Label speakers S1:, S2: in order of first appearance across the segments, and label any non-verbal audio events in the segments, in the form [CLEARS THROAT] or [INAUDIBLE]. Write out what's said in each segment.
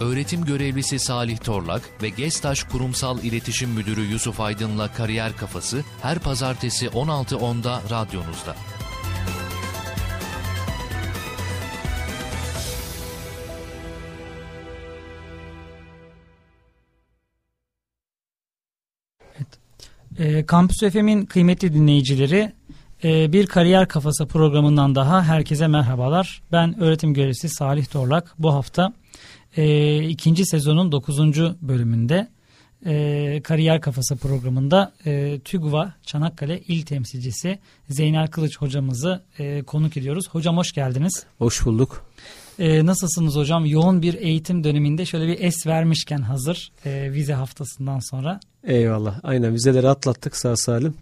S1: öğretim görevlisi Salih Torlak ve Gestaş Kurumsal İletişim Müdürü Yusuf Aydın'la Kariyer Kafası her pazartesi 16.10'da radyonuzda.
S2: E, Kampüs FM'in kıymetli dinleyicileri e, bir kariyer kafası programından daha herkese merhabalar. Ben öğretim görevlisi Salih Torlak. Bu hafta e, ikinci sezonun dokuzuncu bölümünde e, kariyer kafası programında e, TÜGVA Çanakkale İl Temsilcisi Zeynel Kılıç hocamızı e, konuk ediyoruz. Hocam hoş geldiniz.
S3: Hoş bulduk.
S2: E, nasılsınız hocam? Yoğun bir eğitim döneminde şöyle bir es vermişken hazır e, vize haftasından sonra.
S3: Eyvallah. Aynen vizeleri atlattık sağ salim.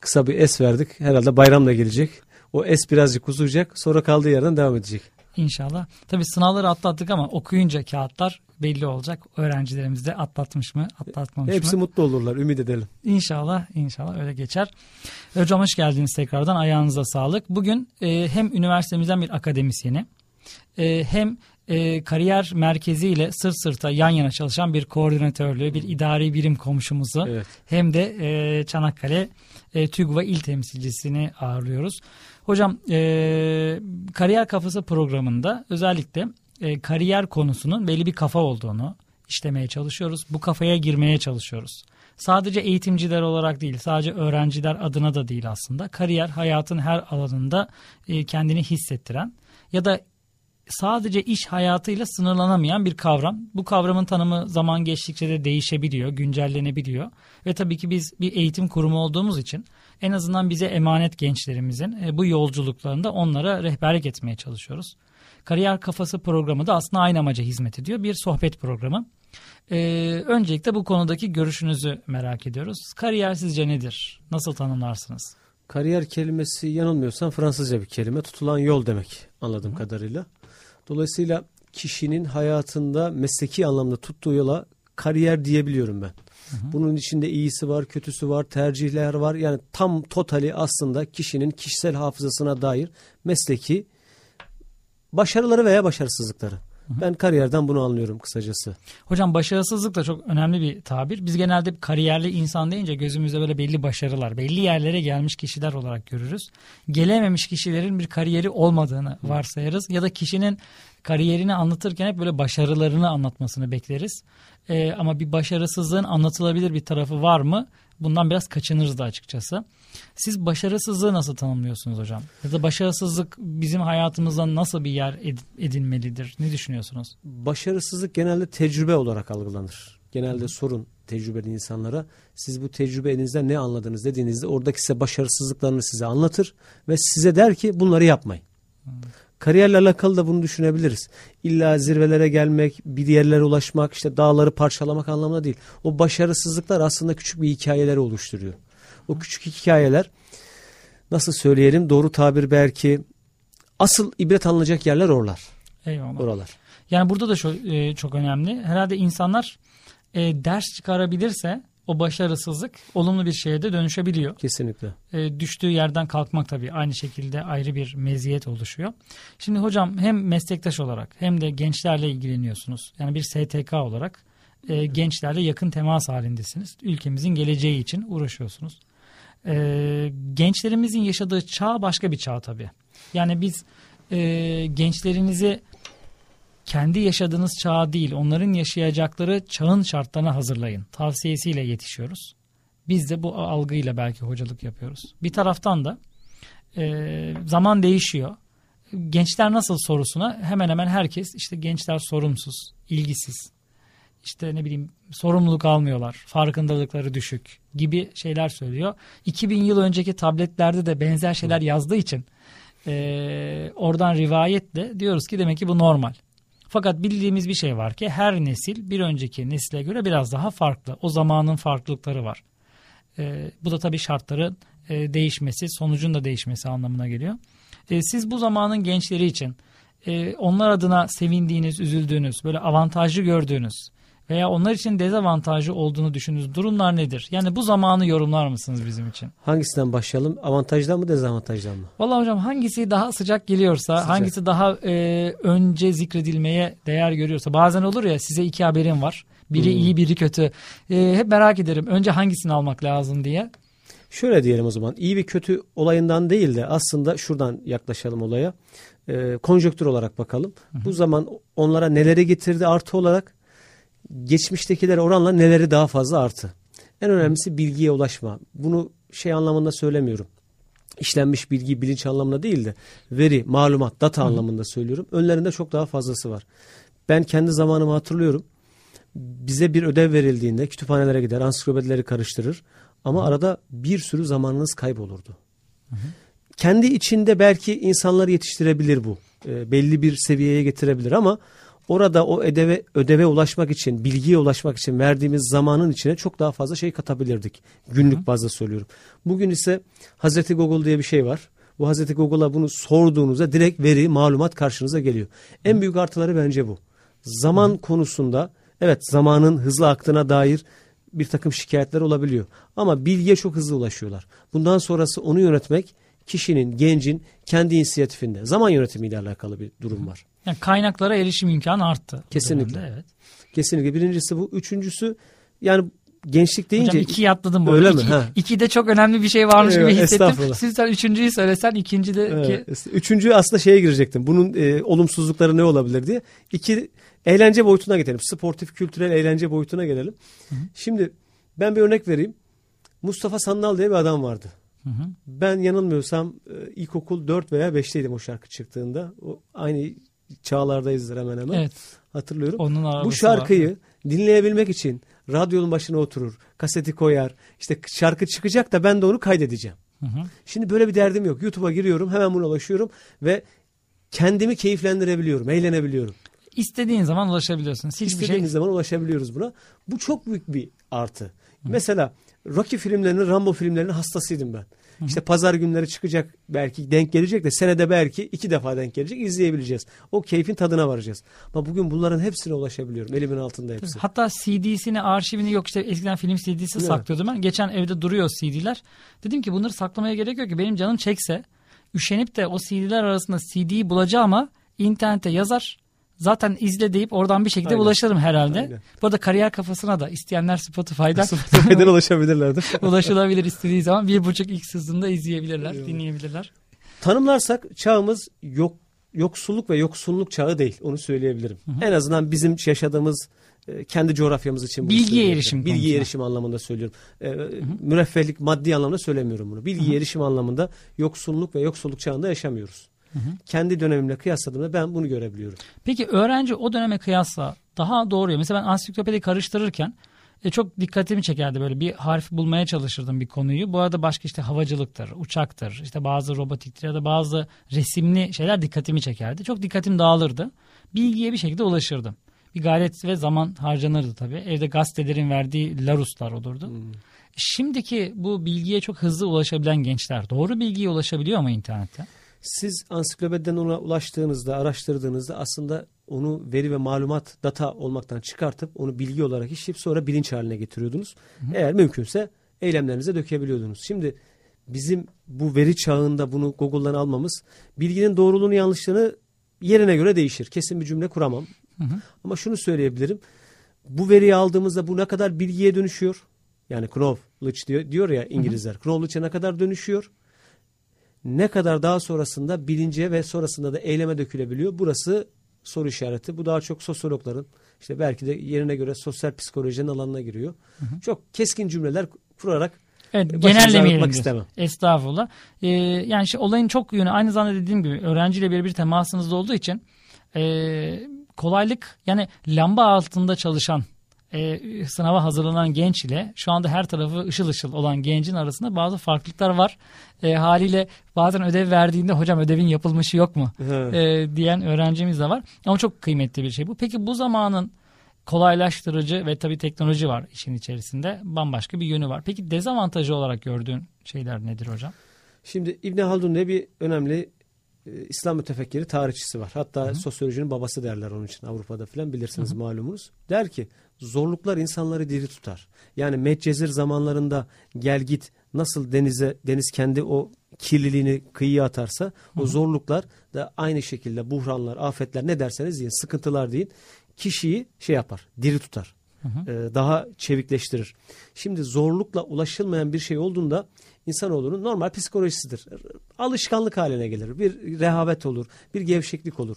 S3: Kısa bir es verdik. Herhalde bayram da gelecek. O es birazcık uzayacak. Sonra kaldığı yerden devam edecek.
S2: İnşallah. Tabii sınavları atlattık ama okuyunca kağıtlar belli olacak. Öğrencilerimiz de atlatmış mı, atlatmamış
S3: Hepsi
S2: mı?
S3: mutlu olurlar. Ümit edelim.
S2: İnşallah, inşallah öyle geçer. Hocam hoş geldiniz tekrardan. Ayağınıza sağlık. Bugün e, hem üniversitemizden bir akademisyeni e, hem e, kariyer merkezi ile sırt sırta yan yana çalışan bir koordinatörlüğü, bir idari birim komşumuzu
S3: Evet.
S2: hem de e, Çanakkale e, TÜGVA il temsilcisini ağırlıyoruz. Hocam e, kariyer kafası programında özellikle e, kariyer konusunun belli bir kafa olduğunu işlemeye çalışıyoruz. Bu kafaya girmeye çalışıyoruz. Sadece eğitimciler olarak değil, sadece öğrenciler adına da değil aslında. Kariyer hayatın her alanında e, kendini hissettiren ya da sadece iş hayatıyla sınırlanamayan bir kavram. Bu kavramın tanımı zaman geçtikçe de değişebiliyor, güncellenebiliyor. Ve tabii ki biz bir eğitim kurumu olduğumuz için en azından bize emanet gençlerimizin e, bu yolculuklarında onlara rehberlik etmeye çalışıyoruz. Kariyer Kafası programı da aslında aynı amaca hizmet ediyor. Bir sohbet programı. Ee, öncelikle bu konudaki görüşünüzü merak ediyoruz. Kariyer sizce nedir? Nasıl tanımlarsınız?
S3: Kariyer kelimesi yanılmıyorsam Fransızca bir kelime. Tutulan yol demek anladığım kadarıyla. Dolayısıyla kişinin hayatında mesleki anlamda tuttuğu yola kariyer diyebiliyorum ben. Bunun içinde iyisi var, kötüsü var, tercihler var. Yani tam totali aslında kişinin kişisel hafızasına dair mesleki başarıları veya başarısızlıkları. Ben kariyerden bunu anlıyorum kısacası.
S2: Hocam başarısızlık da çok önemli bir tabir. Biz genelde kariyerli insan deyince gözümüzde böyle belli başarılar, belli yerlere gelmiş kişiler olarak görürüz. Gelememiş kişilerin bir kariyeri olmadığını varsayarız ya da kişinin kariyerini anlatırken hep böyle başarılarını anlatmasını bekleriz. Ee, ama bir başarısızlığın anlatılabilir bir tarafı var mı? Bundan biraz kaçınırız da açıkçası. Siz başarısızlığı nasıl tanımlıyorsunuz hocam? Ya da başarısızlık bizim hayatımızda nasıl bir yer ed- edinmelidir? Ne düşünüyorsunuz?
S3: Başarısızlık genelde tecrübe olarak algılanır. Genelde sorun tecrübeli insanlara siz bu tecrübe elinizden ne anladınız dediğinizde oradaki size başarısızlıklarını size anlatır ve size der ki bunları yapmayın. Kariyerle alakalı da bunu düşünebiliriz. İlla zirvelere gelmek, bir yerlere ulaşmak, işte dağları parçalamak anlamında değil. O başarısızlıklar aslında küçük bir hikayeleri oluşturuyor. O küçük hikayeler nasıl söyleyelim doğru tabir belki asıl ibret alınacak yerler oralar.
S2: Eyvallah.
S3: Oralar.
S2: Yani burada da şu, e, çok önemli. Herhalde insanlar e, ders çıkarabilirse o başarısızlık olumlu bir şeye de dönüşebiliyor.
S3: Kesinlikle.
S2: E, düştüğü yerden kalkmak tabii aynı şekilde ayrı bir meziyet oluşuyor. Şimdi hocam hem meslektaş olarak hem de gençlerle ilgileniyorsunuz. Yani bir STK olarak e, gençlerle yakın temas halindesiniz. Ülkemizin geleceği için uğraşıyorsunuz. E, gençlerimizin yaşadığı çağ başka bir çağ tabii. Yani biz e, gençlerinizi kendi yaşadığınız çağ değil, onların yaşayacakları çağın şartlarına hazırlayın. Tavsiyesiyle yetişiyoruz. Biz de bu algıyla belki hocalık yapıyoruz. Bir taraftan da e, zaman değişiyor. Gençler nasıl sorusuna hemen hemen herkes işte gençler sorumsuz, ilgisiz, işte ne bileyim sorumluluk almıyorlar, farkındalıkları düşük gibi şeyler söylüyor. 2000 yıl önceki tabletlerde de benzer şeyler yazdığı için e, oradan rivayetle diyoruz ki demek ki bu normal. Fakat bildiğimiz bir şey var ki her nesil bir önceki nesile göre biraz daha farklı. O zamanın farklılıkları var. E, bu da tabii şartların e, değişmesi, sonucun da değişmesi anlamına geliyor. E, siz bu zamanın gençleri için e, onlar adına sevindiğiniz, üzüldüğünüz, böyle avantajlı gördüğünüz veya onlar için dezavantajlı olduğunu düşündüğünüz durumlar nedir? Yani bu zamanı yorumlar mısınız bizim için?
S3: Hangisinden başlayalım? Avantajdan mı dezavantajdan mı?
S2: Vallahi hocam hangisi daha sıcak geliyorsa,
S3: Sıcak.
S2: hangisi daha e, önce zikredilmeye değer görüyorsa. Bazen olur ya size iki haberim var. Biri
S3: Hmm.
S2: iyi, biri kötü. E, hep merak ederim. Önce hangisini almak lazım diye.
S3: Şöyle diyelim o zaman. İyi bir kötü olayından değil de aslında şuradan yaklaşalım olaya. Ee, konjöktür olarak bakalım. Bu zaman onlara neleri getirdi artı olarak geçmiştekilere oranla neleri daha fazla artı. En önemlisi bilgiye ulaşma. Bunu şey anlamında söylemiyorum. İşlenmiş bilgi bilinç anlamında değil de veri, malumat, data anlamında söylüyorum. Önlerinde çok daha fazlası var. Ben kendi zamanımı hatırlıyorum. Bize bir ödev verildiğinde kütüphanelere gider, ansiklopedileri karıştırır. Ama arada bir sürü zamanınız kaybolurdu. Kendi içinde belki insanları yetiştirebilir bu. E, belli bir seviyeye getirebilir ama orada o ödeve, ödeve ulaşmak için, bilgiye ulaşmak için verdiğimiz zamanın içine çok daha fazla şey katabilirdik. Günlük bazda söylüyorum. Bugün ise Hazreti Google diye bir şey var. Bu Hazreti Google'a bunu sorduğunuzda direkt veri, malumat karşınıza geliyor. En büyük artıları bence bu. Zaman konusunda evet zamanın hızlı aktığına dair bir takım şikayetler olabiliyor. Ama bilgiye çok hızlı ulaşıyorlar. Bundan sonrası onu yönetmek kişinin, gencin kendi inisiyatifinde. Zaman yönetimiyle alakalı bir durum var.
S2: Yani kaynaklara erişim imkanı arttı.
S3: Kesinlikle.
S2: dönemde, evet.
S3: Kesinlikle. Birincisi bu. Üçüncüsü yani gençlik deyince...
S2: Hocam ikiyi atladım bu.
S3: Öyle
S2: arada.
S3: mi?
S2: İki,
S3: Ha.
S2: ikide çok önemli bir şey varmış
S3: Evet,
S2: gibi hissettim. Siz sen üçüncüyü söylesen ikinci de ki
S3: Evet. Üçüncü aslında şeye girecektim. Bunun e, olumsuzlukları ne olabilir diye. İki eğlence boyutuna gelelim. Sportif, kültürel eğlence boyutuna gelelim. Şimdi ben bir örnek vereyim. Mustafa Sandal diye bir adam vardı.
S2: Hı hı.
S3: Ben yanılmıyorsam e, ilkokul 4 veya 5'teydim o şarkı çıktığında. O aynı çağlardayızdır hemen hemen.
S2: evet
S3: Hatırlıyorum.
S2: onun
S3: Bu şarkıyı dinleyebilmek için radyonun başına oturur, kaseti koyar. İşte şarkı çıkacak da ben de onu kaydedeceğim.
S2: var. Hı hı.
S3: Şimdi böyle bir derdim yok. YouTube'a giriyorum, hemen buna ulaşıyorum ve kendimi keyiflendirebiliyorum, eğlenebiliyorum.
S2: İstediğin zaman ulaşabiliyorsun. Hiçbir
S3: İstediğimiz
S2: şey
S3: zaman ulaşabiliyoruz buna. Bu çok büyük bir artı. Mesela Rocky filmlerinin, Rambo filmlerinin hastasıydım ben. İşte pazar günleri çıkacak belki denk gelecek de senede belki iki defa denk gelecek izleyebileceğiz. O keyfin tadına varacağız. Ama bugün bunların hepsine ulaşabiliyorum. Elimin altında hepsi.
S2: Hatta CD'sini, arşivini yok işte eskiden film CD'si
S3: Evet.
S2: saklıyordum ben. Geçen evde duruyor CD'ler. Dedim ki bunları saklamaya gerek yok ki benim canım çekse üşenip de o CD'ler arasında CD'yi bulacağıma internete yazar. Zaten izle deyip oradan bir şekilde
S3: Aynen.
S2: ulaşırım herhalde.
S3: Aynen.
S2: Bu arada kariyer kafasına da isteyenler [LAUGHS] Spotify'dan [LAUGHS]
S3: Neden ulaşabilirler değil [LAUGHS] mi?
S2: ulaşılabilir istediği zaman bir buçuk x hızında izleyebilirler, dinleyebilirler.
S3: Tanımlarsak çağımız yok yoksulluk ve yoksulluk çağı değil. Onu söyleyebilirim. En azından bizim yaşadığımız e, kendi coğrafyamız için söyleyebilirim.
S2: erişim konusunda.
S3: erişim anlamında söylüyorum. E, müreffehlik maddi anlamda söylemiyorum bunu. Bilgiye erişim anlamında yoksulluk ve yoksulluk çağında yaşamıyoruz. Kendi dönemimle kıyasladığımda ben bunu görebiliyorum.
S2: Peki öğrenci o döneme kıyasla daha doğru ya. Mesela ben ansiklopedi karıştırırken e, çok dikkatimi çekerdi böyle bir harf bulmaya çalışırdım bir konuyu. Bu arada başka işte havacılıktır, uçaktır, işte bazı robotiktir ya da bazı resimli şeyler dikkatimi çekerdi. Çok dikkatim dağılırdı. Bilgiye bir şekilde ulaşırdım. Bir gayret ve zaman harcanırdı tabii. Evde gazetelerin verdiği laruslar olurdu. Şimdiki bu bilgiye çok hızlı ulaşabilen gençler doğru bilgiye ulaşabiliyor mu internette?
S3: Siz ansiklopediden ona ulaştığınızda, araştırdığınızda aslında onu veri ve malumat, data olmaktan çıkartıp onu bilgi olarak işleyip sonra bilinç haline getiriyordunuz. Eğer mümkünse eylemlerinize dökebiliyordunuz. Şimdi bizim bu veri çağında bunu Google'dan almamız bilginin doğruluğunu yanlışlığını yerine göre değişir. Kesin bir cümle kuramam. Ama şunu söyleyebilirim. Bu veriyi aldığımızda bu ne kadar bilgiye dönüşüyor? Yani knowledge diyor, diyor ya İngilizler. Knowledge'e ne kadar dönüşüyor? Ne kadar daha sonrasında bilince ve sonrasında da eyleme dökülebiliyor. Burası soru işareti. Bu daha çok sosyologların işte belki de yerine göre sosyal psikolojinin alanına giriyor. Çok keskin cümleler kurarak
S2: Evet genellemeyelim.
S3: istemem.
S2: Estağfurullah. Ee, yani işte olayın çok yönü aynı zamanda dediğim gibi öğrenciyle birebir temasınız olduğu için e, kolaylık yani lamba altında çalışan e, sınava hazırlanan genç ile şu anda her tarafı ışıl ışıl olan gencin arasında bazı farklılıklar var. E, haliyle bazen ödev verdiğinde hocam ödevin yapılmışı yok mu e, diyen öğrencimiz de var. Ama çok kıymetli bir şey bu. Peki bu zamanın kolaylaştırıcı ve tabii teknoloji var işin içerisinde. Bambaşka bir yönü var. Peki dezavantajı olarak gördüğün şeyler nedir hocam?
S3: Şimdi İbn Haldun diye bir önemli e, İslam mütefekkiri tarihçisi var. Hatta Hı. sosyolojinin babası derler onun için Avrupa'da filan bilirsiniz Hı. malumunuz. Der ki zorluklar insanları diri tutar. Yani Medcezir zamanlarında gel git nasıl denize deniz kendi o kirliliğini kıyıya atarsa Hı. o zorluklar da aynı şekilde buhranlar, afetler ne derseniz deyin, sıkıntılar deyin kişiyi şey yapar, diri tutar. Hı hı. Daha çevikleştirir. Şimdi zorlukla ulaşılmayan bir şey olduğunda insanoğlunun normal psikolojisidir. Alışkanlık haline gelir. Bir rehavet olur, bir gevşeklik olur.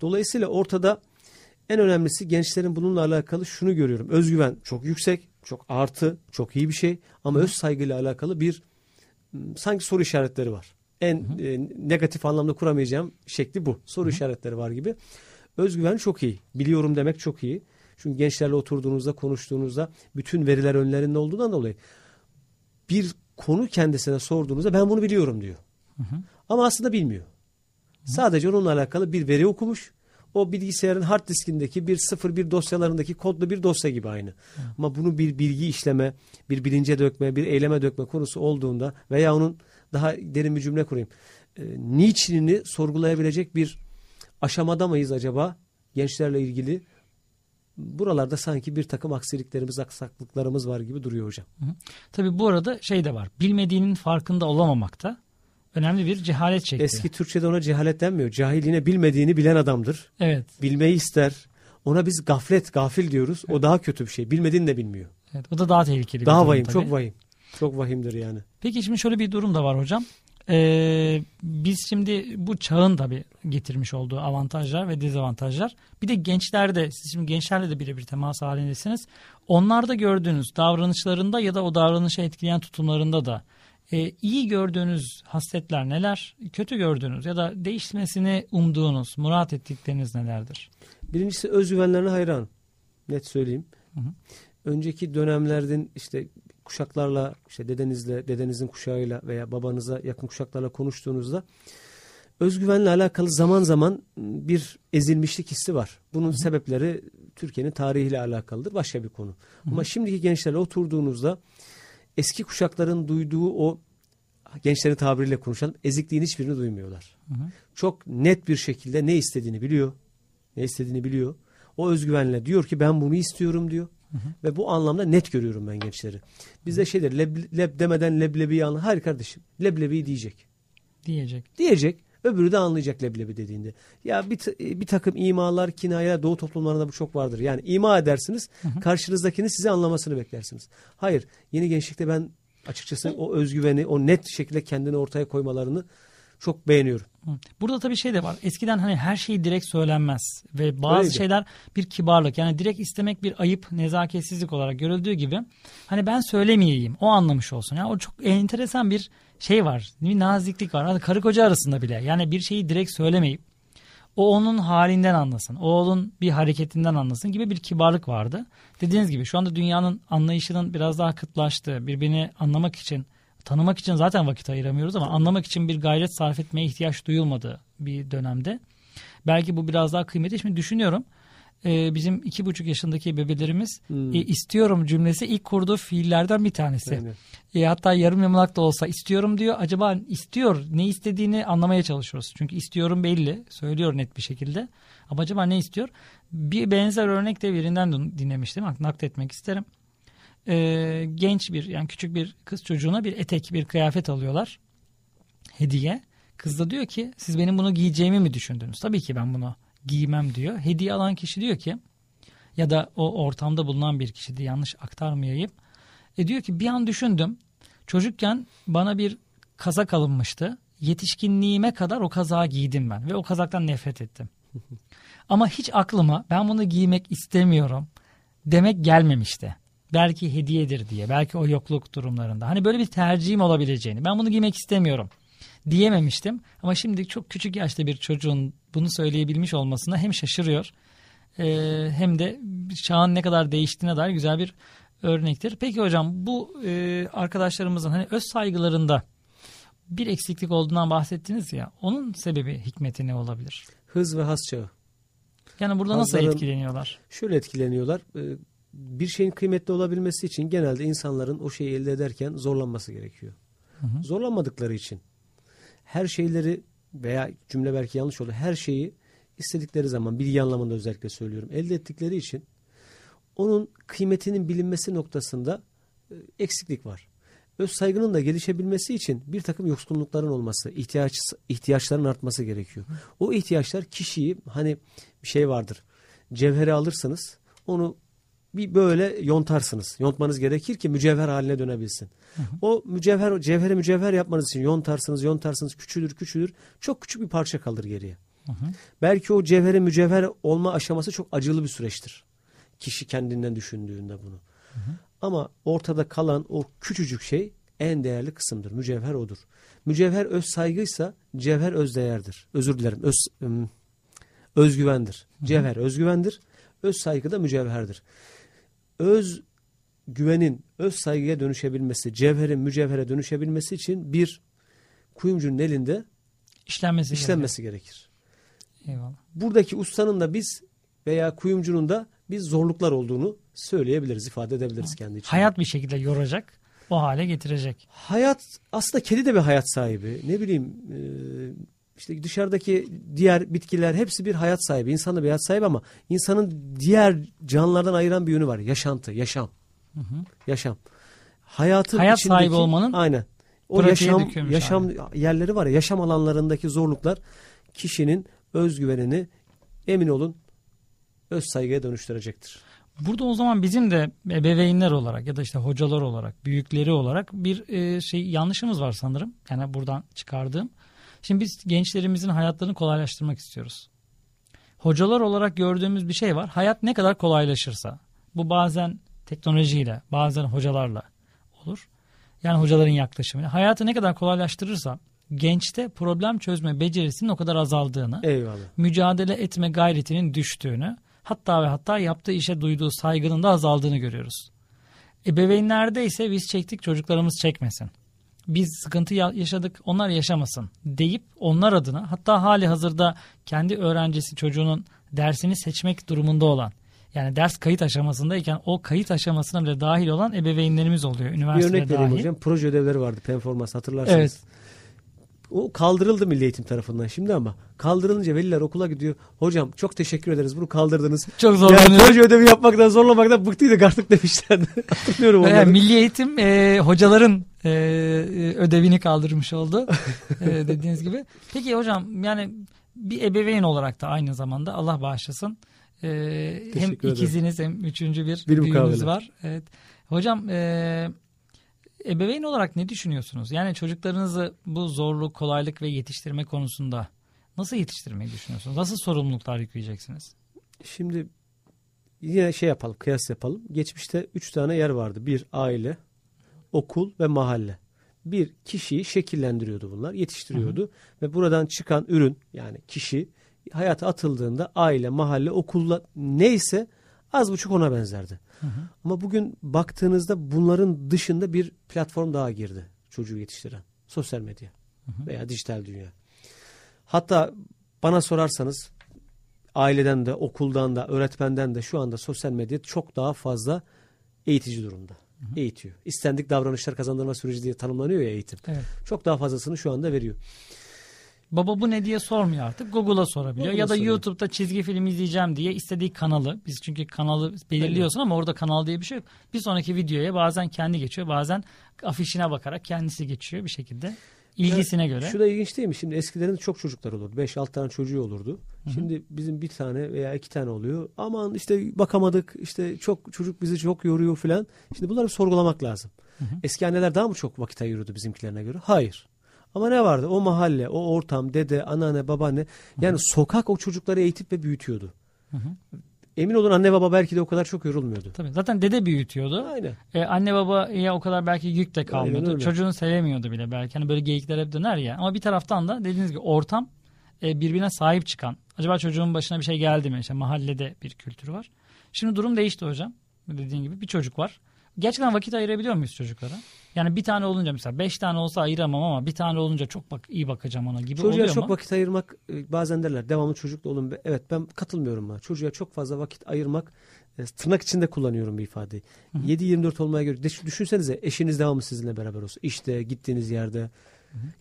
S3: Dolayısıyla ortada en önemlisi gençlerin bununla alakalı şunu görüyorum. Özgüven çok yüksek, çok artı, çok iyi bir şey ama öz saygıyla alakalı bir sanki soru işaretleri var. En e, negatif anlamda kuramayacağım şekli bu. Soru hı hı. işaretleri var gibi. Özgüven çok iyi. Biliyorum demek çok iyi. Çünkü gençlerle oturduğunuzda, konuştuğunuzda bütün veriler önlerinde olduğundan dolayı bir konu kendisine sorduğunuzda ben bunu biliyorum diyor. Hı hı. Ama aslında bilmiyor. Hı. Sadece onunla alakalı bir veri okumuş. O bilgisayarın hard diskindeki bir sıfır bir dosyalarındaki kodlu bir dosya gibi aynı. Hı. Ama bunu bir bilgi işleme, bir bilince dökme, bir eyleme dökme konusu olduğunda veya onun daha derin bir cümle kurayım. E, niçinini sorgulayabilecek bir aşamada mıyız acaba gençlerle ilgili? Buralarda sanki bir takım aksiliklerimiz, aksaklıklarımız var gibi duruyor hocam. Hı hı.
S2: Tabii bu arada şey de var. Bilmediğinin farkında olamamakta önemli bir cehalet şekli.
S3: Eski Türkçe'de ona cehalet denmiyor. Cahil yine bilmediğini bilen adamdır.
S2: Evet.
S3: Bilmeyi ister. Ona biz gaflet, gafil diyoruz. Evet. O daha kötü bir şey. Bilmediğini de bilmiyor.
S2: Evet, o da daha tehlikeli
S3: daha
S2: bir
S3: vahim, tabii. çok vahim. Çok vahimdir yani.
S2: Peki şimdi şöyle bir durum da var hocam. Ee, biz şimdi bu çağın tabii getirmiş olduğu avantajlar ve dezavantajlar. Bir de gençlerde, siz şimdi gençlerle de birebir temas halindesiniz. Onlarda gördüğünüz davranışlarında ya da o davranışı etkileyen tutumlarında da e, iyi gördüğünüz hasletler neler? Kötü gördüğünüz ya da değişmesini umduğunuz, murat ettikleriniz nelerdir?
S3: Birincisi özgüvenlerine hayran. Net söyleyeyim. Hı hı. Önceki dönemlerden işte kuşaklarla işte dedenizle, dedenizin kuşağıyla veya babanıza yakın kuşaklarla konuştuğunuzda özgüvenle alakalı zaman zaman bir ezilmişlik hissi var. Bunun Hı. sebepleri Türkiye'nin tarihiyle alakalıdır. Başka bir konu. Hı. Ama şimdiki gençlerle oturduğunuzda eski kuşakların duyduğu o gençlerin tabiriyle konuşalım ezikliğin hiçbirini duymuyorlar. Hı hı. Çok net bir şekilde ne istediğini biliyor. Ne istediğini biliyor. O özgüvenle diyor ki ben bunu istiyorum diyor. Hı hı. Ve bu anlamda net görüyorum ben gençleri. Bizde şeydir leb, leb demeden leblebi anla. Hayır kardeşim leblebi diyecek.
S2: Diyecek.
S3: Diyecek. Öbürü de anlayacak leblebi dediğinde. Ya bir, bir takım imalar, kinayeler doğu toplumlarında bu çok vardır. Yani ima edersiniz, hı hı. karşınızdakini size anlamasını beklersiniz. Hayır, yeni gençlikte ben açıkçası o özgüveni, o net şekilde kendini ortaya koymalarını çok beğeniyorum.
S2: Burada tabii şey de var. Eskiden hani her şey direkt söylenmez ve bazı Öyleydi. şeyler bir kibarlık. Yani direkt istemek bir ayıp, nezaketsizlik olarak görüldüğü gibi hani ben söylemeyeyim. O anlamış olsun. Yani o çok enteresan bir şey var. Bir naziklik var. Karı koca arasında bile. Yani bir şeyi direkt söylemeyip o onun halinden anlasın. O onun bir hareketinden anlasın gibi bir kibarlık vardı. Dediğiniz gibi şu anda dünyanın anlayışının biraz daha kıtlaştığı, birbirini anlamak için tanımak için zaten vakit ayıramıyoruz ama anlamak için bir gayret sarf etmeye ihtiyaç duyulmadı bir dönemde. Belki bu biraz daha kıymetli. Şimdi düşünüyorum e, bizim iki buçuk yaşındaki bebelerimiz hmm. e, istiyorum cümlesi ilk kurduğu fiillerden bir tanesi. E, hatta yarım yamalak da olsa istiyorum diyor. Acaba istiyor ne istediğini anlamaya çalışıyoruz. Çünkü istiyorum belli söylüyor net bir şekilde. Ama acaba ne istiyor? Bir benzer örnek de birinden dinlemiştim. Nakletmek isterim e, genç bir yani küçük bir kız çocuğuna bir etek bir kıyafet alıyorlar hediye. Kız da diyor ki siz benim bunu giyeceğimi mi düşündünüz? Tabii ki ben bunu giymem diyor. Hediye alan kişi diyor ki ya da o ortamda bulunan bir kişi de yanlış aktarmayayım. E diyor ki bir an düşündüm. Çocukken bana bir kazak alınmıştı. Yetişkinliğime kadar o kazağı giydim ben ve o kazaktan nefret ettim. [LAUGHS] Ama hiç aklıma ben bunu giymek istemiyorum demek gelmemişti belki hediyedir diye belki o yokluk durumlarında hani böyle bir tercihim olabileceğini ben bunu giymek istemiyorum diyememiştim ama şimdi çok küçük yaşta bir çocuğun bunu söyleyebilmiş olmasına hem şaşırıyor e, hem de çağın ne kadar değiştiğine dair güzel bir örnektir. Peki hocam bu e, arkadaşlarımızın hani öz saygılarında bir eksiklik olduğundan bahsettiniz ya onun sebebi hikmeti ne olabilir?
S3: Hız ve has çağı.
S2: Yani burada Hazların, nasıl etkileniyorlar?
S3: Şöyle etkileniyorlar. E, bir şeyin kıymetli olabilmesi için genelde insanların o şeyi elde ederken zorlanması gerekiyor. Hı hı. Zorlanmadıkları için her şeyleri veya cümle belki yanlış oldu. Her şeyi istedikleri zaman bilgi anlamında özellikle söylüyorum. Elde ettikleri için onun kıymetinin bilinmesi noktasında e, eksiklik var. Öz saygının da gelişebilmesi için bir takım yoksunlukların olması, ihtiyaç ihtiyaçların artması gerekiyor. O ihtiyaçlar kişiyi hani bir şey vardır. Cevheri alırsınız, onu bir böyle yontarsınız. Yontmanız gerekir ki mücevher haline dönebilsin. Hı hı. O mücevher, cevheri mücevher yapmanız için yontarsınız, yontarsınız, küçülür, küçülür. Çok küçük bir parça kalır geriye. Hı hı. Belki o cevheri mücevher olma aşaması çok acılı bir süreçtir. Kişi kendinden düşündüğünde bunu. Hı hı. Ama ortada kalan o küçücük şey en değerli kısımdır. Mücevher odur. Mücevher öz saygıysa cevher öz değerdir. Özür dilerim. Öz, özgüvendir. Cevher özgüvendir. Öz saygı da mücevherdir. Öz güvenin öz saygıya dönüşebilmesi, cevherin mücevhere dönüşebilmesi için bir kuyumcunun elinde
S2: işlenmesi,
S3: işlenmesi gerekir.
S2: gerekir. Eyvallah.
S3: Buradaki ustanın da biz veya kuyumcunun da biz zorluklar olduğunu söyleyebiliriz, ifade edebiliriz kendi için.
S2: Hayat bir şekilde yoracak, o hale getirecek.
S3: Hayat aslında kedi de bir hayat sahibi. Ne bileyim e, işte dışarıdaki diğer bitkiler hepsi bir hayat sahibi. İnsan da bir hayat sahibi ama insanın diğer canlılardan ayıran bir yönü var. Yaşantı, yaşam. Hı hı. Yaşam. Hayatın
S2: hayat
S3: içindeki,
S2: sahibi olmanın
S3: aynen. O yaşam yaşam abi. yerleri var ya, yaşam alanlarındaki zorluklar kişinin özgüvenini emin olun öz saygıya dönüştürecektir.
S2: Burada o zaman bizim de ebeveynler olarak ya da işte hocalar olarak, büyükleri olarak bir e, şey yanlışımız var sanırım. Yani buradan çıkardığım. Şimdi biz gençlerimizin hayatlarını kolaylaştırmak istiyoruz. Hocalar olarak gördüğümüz bir şey var. Hayat ne kadar kolaylaşırsa, bu bazen teknolojiyle, bazen hocalarla olur. Yani hocaların yaklaşımıyla. Hayatı ne kadar kolaylaştırırsa gençte problem çözme becerisinin o kadar azaldığını,
S3: Eyvallah.
S2: mücadele etme gayretinin düştüğünü, hatta ve hatta yaptığı işe duyduğu saygının da azaldığını görüyoruz. Ebeveynlerde ise biz çektik çocuklarımız çekmesin. Biz sıkıntı yaşadık onlar yaşamasın deyip onlar adına hatta hali hazırda kendi öğrencisi çocuğunun dersini seçmek durumunda olan yani ders kayıt aşamasındayken o kayıt aşamasına bile dahil olan ebeveynlerimiz oluyor. Üniversitede
S3: Bir örnek vereyim
S2: dahil.
S3: hocam. Proje ödevleri vardı performans hatırlarsınız. Evet. O kaldırıldı Milli Eğitim tarafından şimdi ama kaldırılınca veliler okula gidiyor. Hocam çok teşekkür ederiz bunu kaldırdınız.
S2: Çok zorlanıyor.
S3: Yani proje ödevi yapmaktan zorlamaktan bıktıydık artık demişlerdi. [LAUGHS] Hatırlıyorum onları.
S2: Yani Milli Eğitim e, hocaların e, ödevini kaldırmış oldu e, dediğiniz gibi. Peki hocam yani bir ebeveyn olarak da aynı zamanda Allah bağışlasın. E, hem ederim. ikiziniz hem üçüncü bir, bir büyüğünüz var. Evet. Hocam e, ebeveyn olarak ne düşünüyorsunuz? Yani çocuklarınızı bu zorluk, kolaylık ve yetiştirme konusunda nasıl yetiştirmeyi düşünüyorsunuz? Nasıl sorumluluklar yükleyeceksiniz?
S3: Şimdi yine şey yapalım, kıyas yapalım. Geçmişte üç tane yer vardı. Bir aile, okul ve mahalle. Bir kişiyi şekillendiriyordu bunlar, yetiştiriyordu. Hı hı. Ve buradan çıkan ürün yani kişi hayata atıldığında aile, mahalle, okulla neyse az buçuk ona benzerdi. Hı hı. Ama bugün baktığınızda bunların dışında bir platform daha girdi çocuğu yetiştiren. Sosyal medya hı hı. veya dijital dünya. Hatta bana sorarsanız aileden de, okuldan da, öğretmenden de şu anda sosyal medya çok daha fazla eğitici durumda. Hı hı. Eğitiyor. İstendik davranışlar kazandırma süreci diye tanımlanıyor ya eğitim. Evet. Çok daha fazlasını şu anda veriyor.
S2: Baba bu ne diye sormuyor artık. Google'a sorabiliyor. Google'a ya da soruyor. YouTube'da çizgi film izleyeceğim diye istediği kanalı. Biz çünkü kanalı belirliyorsun ama orada kanal diye bir şey yok. Bir sonraki videoya bazen kendi geçiyor. Bazen afişine bakarak kendisi geçiyor bir şekilde. İlgisine ya, göre.
S3: Şu da ilginç değil mi? Şimdi eskilerin çok çocuklar olurdu. 5-6 tane çocuğu olurdu. Hı-hı. Şimdi bizim bir tane veya iki tane oluyor. Aman işte bakamadık. işte çok çocuk bizi çok yoruyor falan. Şimdi bunları sorgulamak lazım. Hı-hı. Eski anneler daha mı çok vakit ayırıyordu bizimkilerine göre? Hayır. Ama ne vardı? O mahalle, o ortam, dede, anneanne, babaanne. Yani Hı-hı. sokak o çocukları eğitip ve büyütüyordu. Hı-hı. Emin olun anne baba belki de o kadar çok yorulmuyordu.
S2: Tabii zaten dede büyütüyordu.
S3: Aynen.
S2: Ee, anne babaya o kadar belki yük de kalmıyordu. Çocuğunu sevemiyordu bile belki. Hani böyle geyikler hep döner ya. Ama bir taraftan da dediğiniz gibi ortam e, birbirine sahip çıkan. Acaba çocuğun başına bir şey geldi mi? İşte mahallede bir kültür var. Şimdi durum değişti hocam. Dediğin gibi bir çocuk var. Gerçekten vakit ayırabiliyor muyuz çocuklara? Yani bir tane olunca mesela beş tane olsa ayıramam ama bir tane olunca çok bak iyi bakacağım ona gibi
S3: Çocuğa
S2: oluyor
S3: çok
S2: mu?
S3: vakit ayırmak e, bazen derler devamlı çocukla olun. Evet ben katılmıyorum buna. Çocuğa çok fazla vakit ayırmak e, tırnak içinde kullanıyorum bir ifadeyi. 7-24 olmaya göre düşünsenize eşiniz devamlı sizinle beraber olsun. İşte gittiğiniz yerde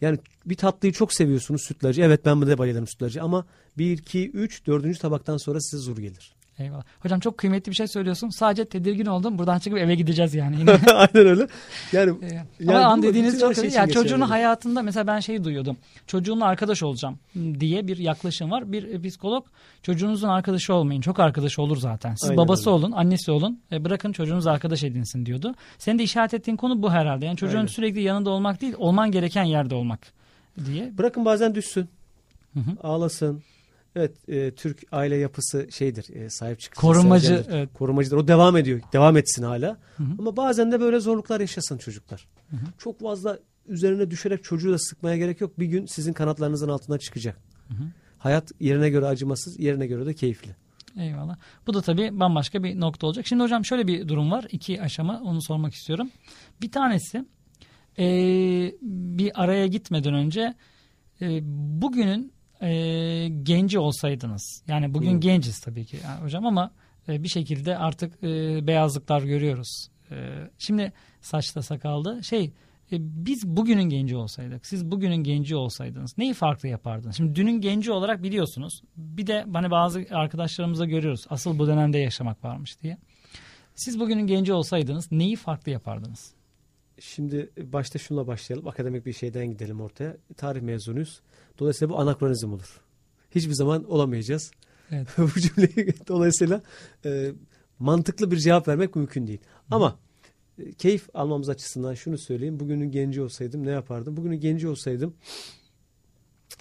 S3: Yani bir tatlıyı çok seviyorsunuz sütlacı. Evet ben de bayılırım sütlacı ama 1, 2, 3, 4. tabaktan sonra size zor gelir.
S2: Eyvallah. Hocam çok kıymetli bir şey söylüyorsun. Sadece tedirgin oldum. Buradan çıkıp eve gideceğiz yani. [LAUGHS] Yine.
S3: Aynen öyle. Yani,
S2: Ee,
S3: yani
S2: Ama an dediğiniz çok
S3: şey
S2: önemli.
S3: için
S2: Ya
S3: geçerli.
S2: çocuğun hayatında mesela ben şeyi duyuyordum. Çocuğunla arkadaş olacağım diye bir yaklaşım var. Bir psikolog çocuğunuzun arkadaşı olmayın. Çok arkadaşı olur zaten. Siz
S3: Aynen
S2: babası
S3: öyle.
S2: olun, annesi olun. E, bırakın çocuğunuz arkadaş edinsin diyordu. Senin de işaret ettiğin konu bu herhalde. Yani çocuğun
S3: Aynen.
S2: sürekli yanında olmak değil, olman gereken yerde olmak diye.
S3: Bırakın bazen düşsün.
S2: Hı hı.
S3: Ağlasın. Evet e, Türk aile yapısı şeydir. E, sahip çıkıcı.
S2: Korumacı, evet.
S3: Korumacıdır. O devam ediyor. Devam etsin hala.
S2: Hı hı.
S3: Ama bazen de böyle zorluklar yaşasın çocuklar. Çok fazla üzerine düşerek çocuğu da sıkmaya gerek yok. Bir gün sizin kanatlarınızın altına çıkacak. Hayat yerine göre acımasız, yerine göre de keyifli.
S2: Eyvallah. Bu da tabii bambaşka bir nokta olacak. Şimdi hocam şöyle bir durum var. İki aşama onu sormak istiyorum. Bir tanesi eee, bir araya gitmeden önce eee, bugünün eee, genci olsaydınız. Yani bugün
S3: Hmm.
S2: genciz tabii ki yani hocam ama eee, bir şekilde artık eee, beyazlıklar görüyoruz. Eee, şimdi saçta sakalda şey e, biz bugünün genci olsaydık, siz bugünün genci olsaydınız neyi farklı yapardınız? Şimdi dünün genci olarak biliyorsunuz. Bir de hani bazı arkadaşlarımızda görüyoruz. Asıl bu dönemde yaşamak varmış diye. Siz bugünün genci olsaydınız neyi farklı yapardınız?
S3: Şimdi başta şunla başlayalım. Akademik bir şeyden gidelim ortaya. Tarih mezunuyuz. Dolayısıyla bu anakronizm olur. Hiçbir zaman olamayacağız.
S2: Evet. [LAUGHS]
S3: bu cümleyi dolayısıyla e, mantıklı bir cevap vermek mümkün değil. Ama e, keyif almamız açısından şunu söyleyeyim. Bugünün genci olsaydım ne yapardım? Bugünün genci olsaydım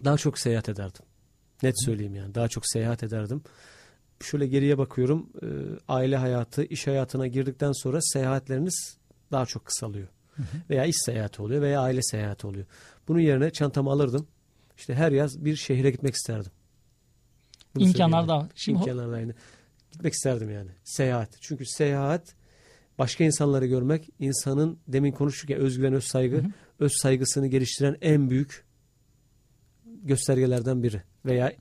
S3: daha çok seyahat ederdim. Net söyleyeyim yani. Daha çok seyahat ederdim. Şöyle geriye bakıyorum. e, aile hayatı, iş hayatına girdikten sonra seyahatleriniz daha çok kısalıyor. Veya iş seyahati oluyor veya aile seyahati oluyor. Bunun yerine çantamı alırdım. İşte her yaz bir şehre gitmek isterdim. Bunu
S2: İmkanlar da. Şimdi
S3: İmkanlar da aynı. Gitmek isterdim yani. Seyahat. Çünkü seyahat başka insanları görmek insanın demin konuştuk ya özgüven, öz saygı, öz saygısını geliştiren en büyük göstergelerden biri veya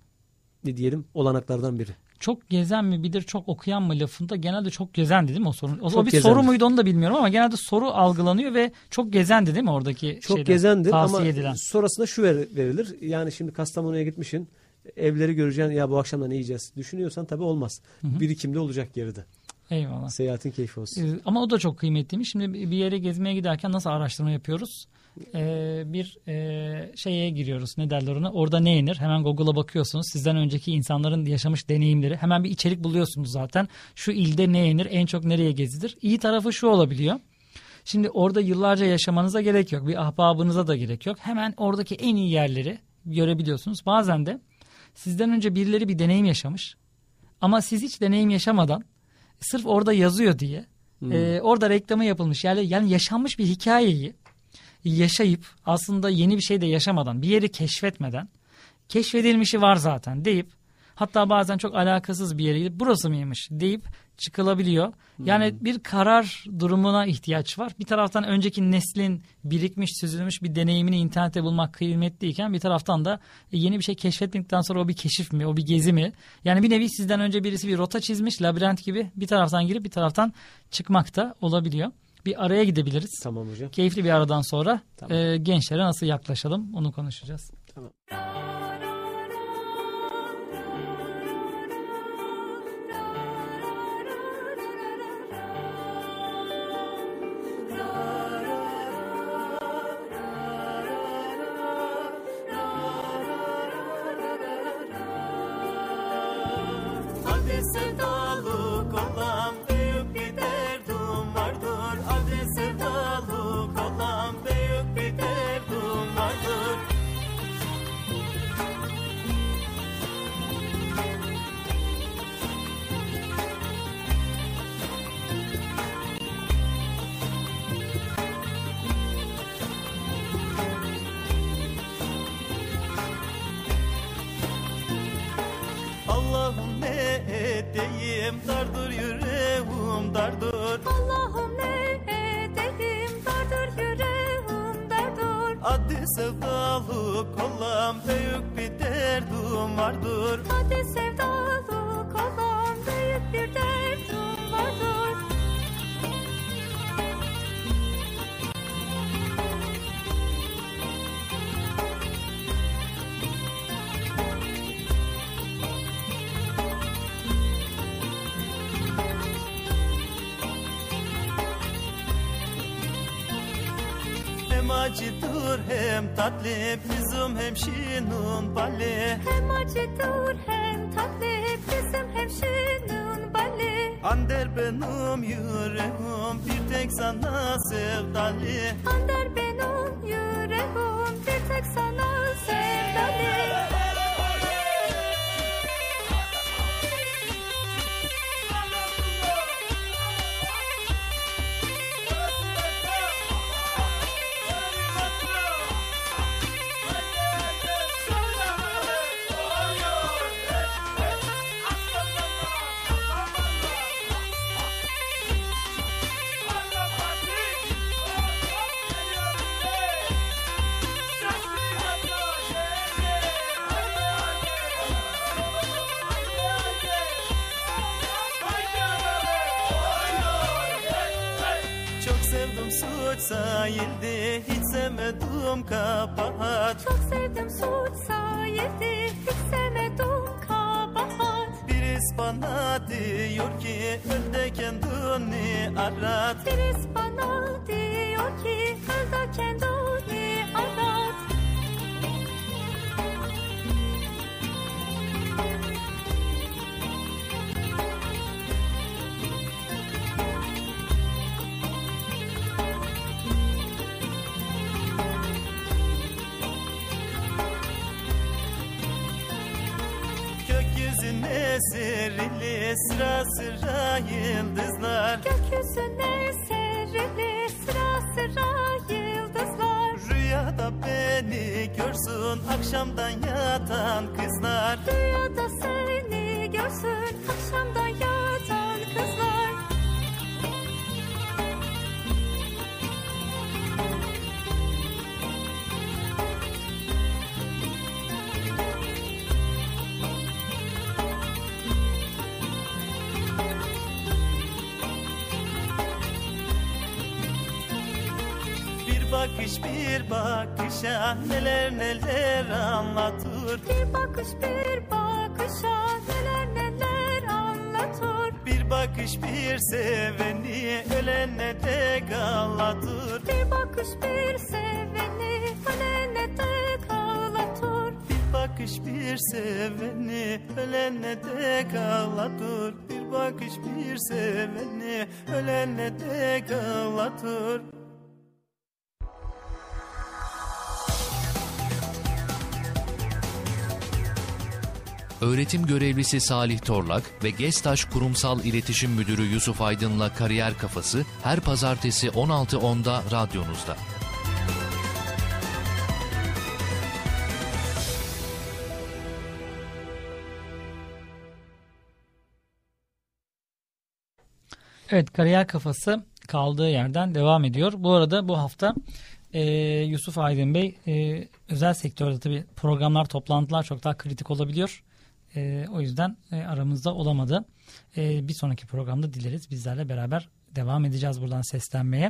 S3: ne diyelim olanaklardan biri.
S2: Çok gezen mi bilir, çok okuyan mı lafında genelde çok gezendi değil mi o sorun? O, o bir
S3: gezendir.
S2: soru muydu onu da bilmiyorum ama genelde soru algılanıyor ve çok gezendi değil mi oradaki
S3: Çok
S2: şeyden,
S3: gezendir ama
S2: edilen.
S3: sonrasında şu ver- verilir. Yani şimdi Kastamonu'ya gitmişsin. Evleri göreceksin ya bu akşam da ne yiyeceğiz düşünüyorsan tabii olmaz. Birikimde olacak geride.
S2: Eyvallah.
S3: Seyahatin keyfi olsun.
S2: Ee, Ama o da çok kıymetliymiş. Şimdi bir yere gezmeye giderken nasıl araştırma yapıyoruz? Ee, bir e, şeye giriyoruz. Ne derler ona? Orada ne yenir? Hemen Google'a bakıyorsunuz. Sizden önceki insanların yaşamış deneyimleri. Hemen bir içerik buluyorsunuz zaten. Şu ilde ne yenir? En çok nereye gezilir? İyi tarafı şu olabiliyor. Şimdi orada yıllarca yaşamanıza gerek yok. Bir ahbabınıza da gerek yok. Hemen oradaki en iyi yerleri görebiliyorsunuz. Bazen de sizden önce birileri bir deneyim yaşamış. Ama siz hiç deneyim yaşamadan sırf orada yazıyor diye e, orada reklamı yapılmış yani, yani yaşanmış bir hikayeyi yaşayıp aslında yeni bir şey de yaşamadan bir yeri keşfetmeden keşfedilmişi var zaten deyip hatta bazen çok alakasız bir yere gidip burası mıymış deyip çıkılabiliyor. Yani bir karar durumuna ihtiyaç var. Bir taraftan önceki neslin birikmiş, süzülmüş bir deneyimini internette bulmak kıymetliyken bir taraftan da yeni bir şey keşfetmedikten sonra o bir keşif mi, o bir gezi mi? Yani bir nevi sizden önce birisi bir rota çizmiş, labirent gibi bir taraftan girip bir taraftan çıkmak da olabiliyor. Bir araya gidebiliriz.
S3: Tamam hocam.
S2: Keyifli bir aradan sonra
S3: Tamam.
S2: e, gençlere nasıl yaklaşalım onu konuşacağız.
S3: Tamam.
S4: Sevdalık olan büyük bir derdim vardır. Hadi tatlı bizim hem şinun balle
S5: Hem acıdır hem tatlı bizim hem şunun balı.
S4: Ander benim yüreğim bir tek sana sevdalı suç sayildi hiç sevmedim kabahat.
S5: Çok sevdim suç sayıldı hiç sevmedim kabahat.
S4: Birisi bana diyor ki öl de kendini arat.
S5: Birisi bana diyor ki öl da kendini arat
S4: sıra sıra yıldızlar.
S5: Gökyüzüne serili sıra sıra yıldızlar.
S4: Rüyada beni görsün akşamdan yatan kızlar.
S5: Rüyada seni görsün akşamdan yatan
S4: bakış bir bakışa neler neler anlatır.
S5: Bir bakış bir bakışa neler neler anlatır.
S4: Bir bakış bir seveni ölene dek ağlatır
S5: Bir bakış bir seveni ölene dek ağlatır
S4: Bir bakış bir seveni ölene dek ağlatır Bir bakış bir seveni ölene dek ağlatır
S1: Öğretim görevlisi Salih Torlak ve Gestaş Kurumsal İletişim Müdürü Yusuf Aydın'la Kariyer Kafası her pazartesi 16.10'da radyonuzda.
S2: Evet kariyer kafası kaldığı yerden devam ediyor. Bu arada bu hafta e, Yusuf Aydın Bey e, özel sektörde tabii programlar toplantılar çok daha kritik olabiliyor. E, o yüzden e, aramızda olamadı. E, bir sonraki programda dileriz bizlerle beraber devam edeceğiz buradan seslenmeye.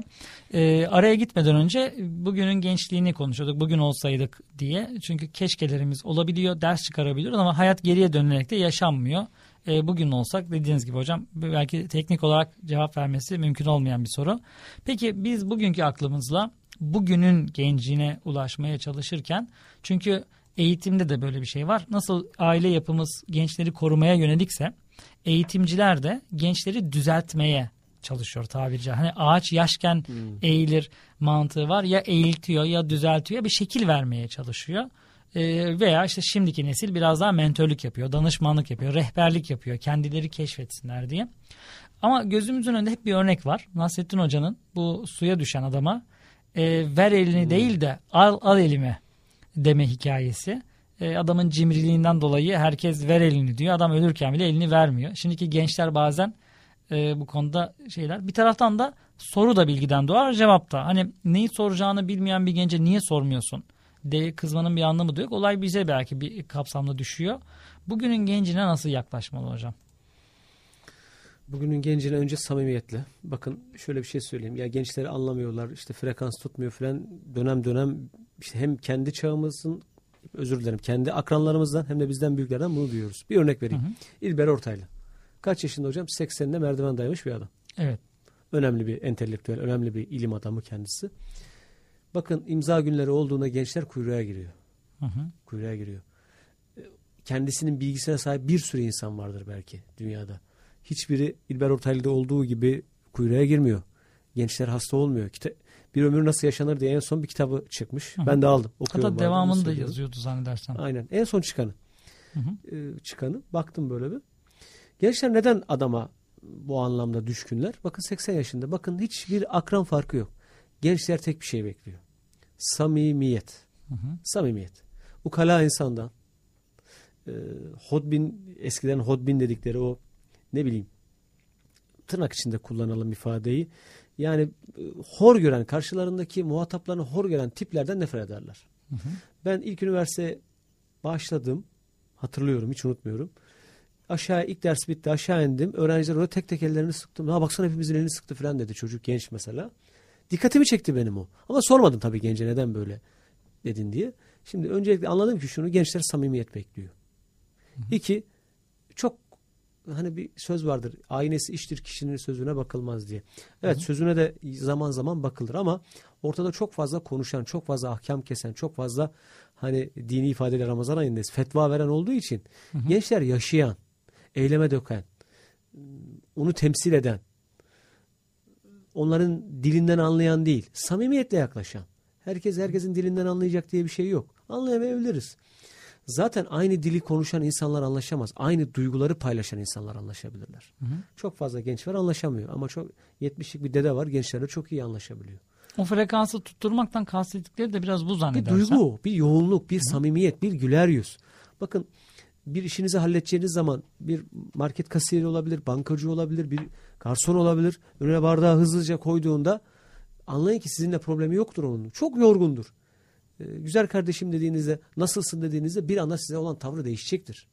S2: E, araya gitmeden önce bugünün gençliğini konuşuyorduk. Bugün olsaydık diye. Çünkü keşkelerimiz olabiliyor, ders çıkarabiliyoruz ama hayat geriye dönülerek de yaşanmıyor. E, bugün olsak dediğiniz gibi hocam belki teknik olarak cevap vermesi mümkün olmayan bir soru. Peki biz bugünkü aklımızla bugünün gencine ulaşmaya çalışırken çünkü eğitimde de böyle bir şey var. Nasıl aile yapımız gençleri korumaya yönelikse eğitimciler de gençleri düzeltmeye çalışıyor tabirci. Hani ağaç yaşken eğilir mantığı var. Ya eğiltiyor ya düzeltiyor ya bir şekil vermeye çalışıyor. Ee, veya işte şimdiki nesil biraz daha mentörlük yapıyor, danışmanlık yapıyor, rehberlik yapıyor, kendileri keşfetsinler diye. Ama gözümüzün önünde hep bir örnek var. Nasrettin Hoca'nın bu suya düşen adama e, ver elini değil de al, al elime deme hikayesi. E, adamın cimriliğinden dolayı herkes ver elini diyor. Adam ölürken bile elini vermiyor. Şimdiki gençler bazen e, bu konuda şeyler. Bir taraftan da soru da bilgiden doğar, cevap da. Hani neyi soracağını bilmeyen bir gence niye sormuyorsun? de kızmanın bir anlamı da yok. Olay bize belki bir kapsamda düşüyor. Bugünün gencine nasıl yaklaşmalı hocam?
S3: Bugünün gencine önce samimiyetle. Bakın şöyle bir şey söyleyeyim. Ya gençleri anlamıyorlar. işte frekans tutmuyor falan. Dönem dönem işte hem kendi çağımızın özür dilerim. Kendi akranlarımızdan hem de bizden büyüklerden bunu duyuyoruz. Bir örnek vereyim.
S2: Hı hı.
S3: İlber Ortaylı. Kaç yaşında hocam? 80'de merdiven dayamış bir adam.
S2: Evet.
S3: Önemli bir entelektüel, önemli bir ilim adamı kendisi. Bakın imza günleri olduğunda gençler kuyruğa giriyor.
S2: Hı hı.
S3: Kuyruğa giriyor. E, Kendisinin bilgisine sahip bir sürü insan vardır belki dünyada. Hiçbiri İlber Ortaylı'da olduğu gibi kuyruğa girmiyor. Gençler hasta olmuyor. Kita bir ömür nasıl yaşanır diye en son bir kitabı çıkmış.
S2: Hı hı.
S3: Ben de aldım. Okuyorum
S2: Hatta devamını da yazıyordu zannedersem.
S3: Aynen. En son çıkanı.
S2: Hı hı.
S3: e, çıkanı. Baktım böyle bir. Gençler neden adama bu anlamda düşkünler? Bakın 80 yaşında. Bakın hiçbir akran farkı yok. Gençler tek bir şey bekliyor. Samimiyet.
S2: Hı hı.
S3: Samimiyet. Ukala insandan. E, hodbin, eskiden hodbin dedikleri o ne bileyim tırnak içinde kullanalım ifadeyi. Yani e, hor gören, karşılarındaki muhataplarını hor gören tiplerden nefret ederler.
S2: Hı hı.
S3: Ben ilk üniversite başladım. Hatırlıyorum, hiç unutmuyorum. Aşağı ilk ders bitti, aşağı indim. Öğrenciler orada tek tek ellerini sıktım. Ha baksana hepimizin elini sıktı falan dedi çocuk genç mesela. Dikkatimi çekti benim o. Ama sormadım tabii gence neden böyle dedin diye. Şimdi öncelikle anladım ki şunu gençler samimiyet bekliyor. İki, çok hani bir söz vardır. Aynesi iştir kişinin sözüne bakılmaz diye. Evet sözüne de zaman zaman bakılır ama ortada çok fazla konuşan, çok fazla ahkam kesen, çok fazla hani dini ifadeler Ramazan ayındayız. Fetva veren olduğu için gençler yaşayan, eyleme döken, onu temsil eden, onların dilinden anlayan değil, samimiyetle yaklaşan. Herkes herkesin dilinden anlayacak diye bir şey yok. Anlayamayabiliriz. Zaten aynı dili konuşan insanlar anlaşamaz. Aynı duyguları paylaşan insanlar anlaşabilirler. Çok fazla genç var anlaşamıyor ama çok 70'lik bir dede var gençlerle çok iyi anlaşabiliyor.
S2: O frekansı tutturmaktan kastettikleri de biraz bu
S3: Bir
S2: zannedersem.
S3: duygu, bir yoğunluk, bir samimiyet, bir güler yüz. Bakın bir işinizi halledeceğiniz zaman bir market kasiyeri olabilir, bankacı olabilir, bir garson olabilir. Önüne bardağı hızlıca koyduğunda anlayın ki sizinle problemi yoktur onun. Çok yorgundur. Ee, güzel kardeşim dediğinizde, nasılsın dediğinizde bir anda size olan tavrı değişecektir.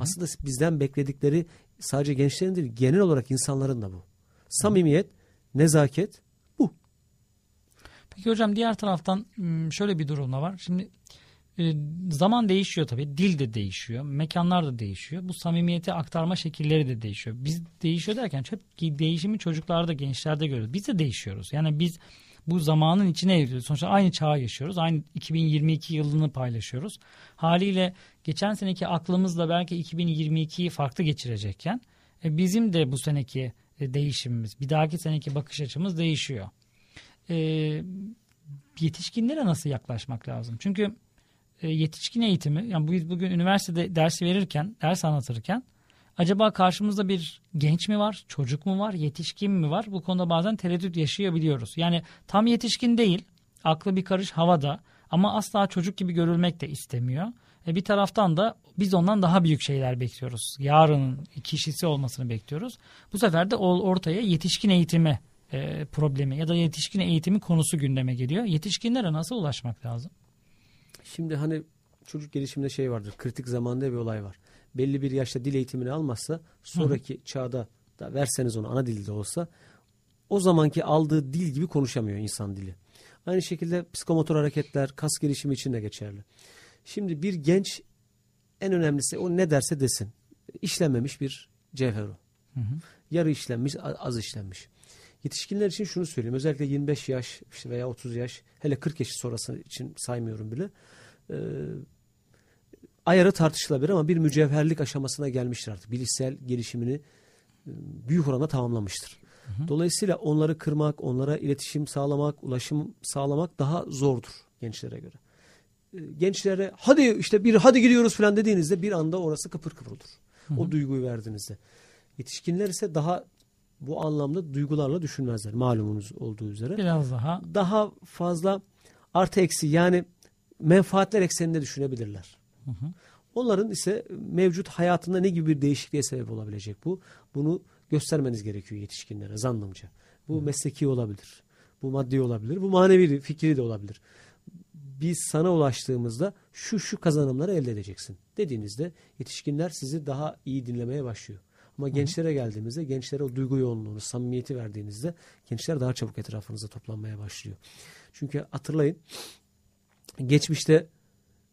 S3: Aslında bizden bekledikleri sadece gençlerin değil, genel olarak insanların da bu. Samimiyet, nezaket bu.
S2: Peki hocam diğer taraftan m, şöyle bir durum da var. Şimdi e, zaman değişiyor tabii. Dil de değişiyor. Mekanlar da değişiyor. Bu samimiyeti aktarma şekilleri de değişiyor. Biz değişiyor derken hep değişimi çocuklarda, gençlerde görüyoruz. Biz de değişiyoruz. Yani biz bu zamanın içine evriyoruz. Sonuçta aynı çağı yaşıyoruz. Aynı 2022 yılını paylaşıyoruz. Haliyle geçen seneki aklımızla belki 2022'yi farklı geçirecekken e, bizim de bu seneki e, değişimimiz, bir dahaki seneki bakış açımız değişiyor. E, yetişkinlere nasıl yaklaşmak lazım? Çünkü yetişkin eğitimi, yani biz bugün üniversitede dersi verirken, ders anlatırken acaba karşımızda bir genç mi var, çocuk mu var, yetişkin mi var? Bu konuda bazen tereddüt yaşayabiliyoruz. Yani tam yetişkin değil, aklı bir karış havada ama asla çocuk gibi görülmek de istemiyor. E bir taraftan da biz ondan daha büyük şeyler bekliyoruz. Yarının kişisi olmasını bekliyoruz. Bu sefer de ortaya yetişkin eğitimi e, problemi ya da yetişkin eğitimi konusu gündeme geliyor. Yetişkinlere nasıl ulaşmak lazım?
S3: Şimdi hani çocuk gelişiminde şey vardır. Kritik zamanda bir olay var. Belli bir yaşta dil eğitimini almazsa sonraki çağda da verseniz onu ana dilde olsa o zamanki aldığı dil gibi konuşamıyor insan dili. Aynı şekilde psikomotor hareketler, kas gelişimi için de geçerli. Şimdi bir genç en önemlisi o ne derse desin. İşlenmemiş bir cevher o. Yarı işlenmiş, az işlenmiş. Yetişkinler için şunu söyleyeyim. Özellikle 25 yaş işte veya 30 yaş, hele 40 yaş sonrası için saymıyorum bile. Ee, ayarı tartışılabilir ama bir mücevherlik aşamasına gelmiştir artık. Bilişsel gelişimini e, büyük oranda tamamlamıştır. Dolayısıyla onları kırmak, onlara iletişim sağlamak, ulaşım sağlamak daha zordur gençlere göre. Gençlere hadi işte bir hadi gidiyoruz falan dediğinizde bir anda orası kıpır kıpır olur. O duyguyu verdiğinizde. Yetişkinler ise daha bu anlamda duygularla düşünmezler malumunuz olduğu üzere.
S2: Biraz daha
S3: Daha fazla artı eksi yani menfaatler ekseninde düşünebilirler. Onların ise mevcut hayatında ne gibi bir değişikliğe sebep olabilecek bu? Bunu göstermeniz gerekiyor yetişkinlere zannımca. Bu mesleki olabilir. Bu maddi olabilir. Bu manevi fikri de olabilir. Biz sana ulaştığımızda şu şu kazanımları elde edeceksin dediğinizde yetişkinler sizi daha iyi dinlemeye başlıyor. Ama gençlere geldiğimizde gençlere o duygu yoğunluğunu, samimiyeti verdiğinizde gençler daha çabuk etrafınıza toplanmaya başlıyor. Çünkü hatırlayın geçmişte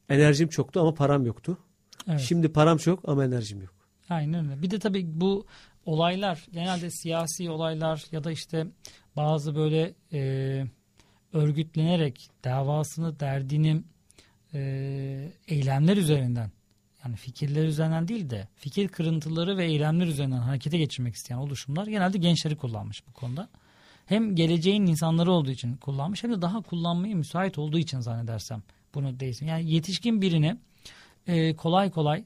S3: enerjim çoktu ama param yoktu.
S2: evet.
S3: Şimdi param çok ama enerjim yok.
S2: Aynen öyle. Bir de tabii bu olaylar genelde siyasi olaylar ya da işte bazı böyle e, örgütlenerek davasını, derdini e, eylemler üzerinden yani fikirler üzerinden değil de fikir kırıntıları ve eylemler üzerinden harekete geçirmek isteyen oluşumlar genelde gençleri kullanmış bu konuda. Hem geleceğin insanları olduğu için kullanmış hem de daha kullanmaya müsait olduğu için zannedersem bunu değilsin. Yani yetişkin birini e, kolay kolay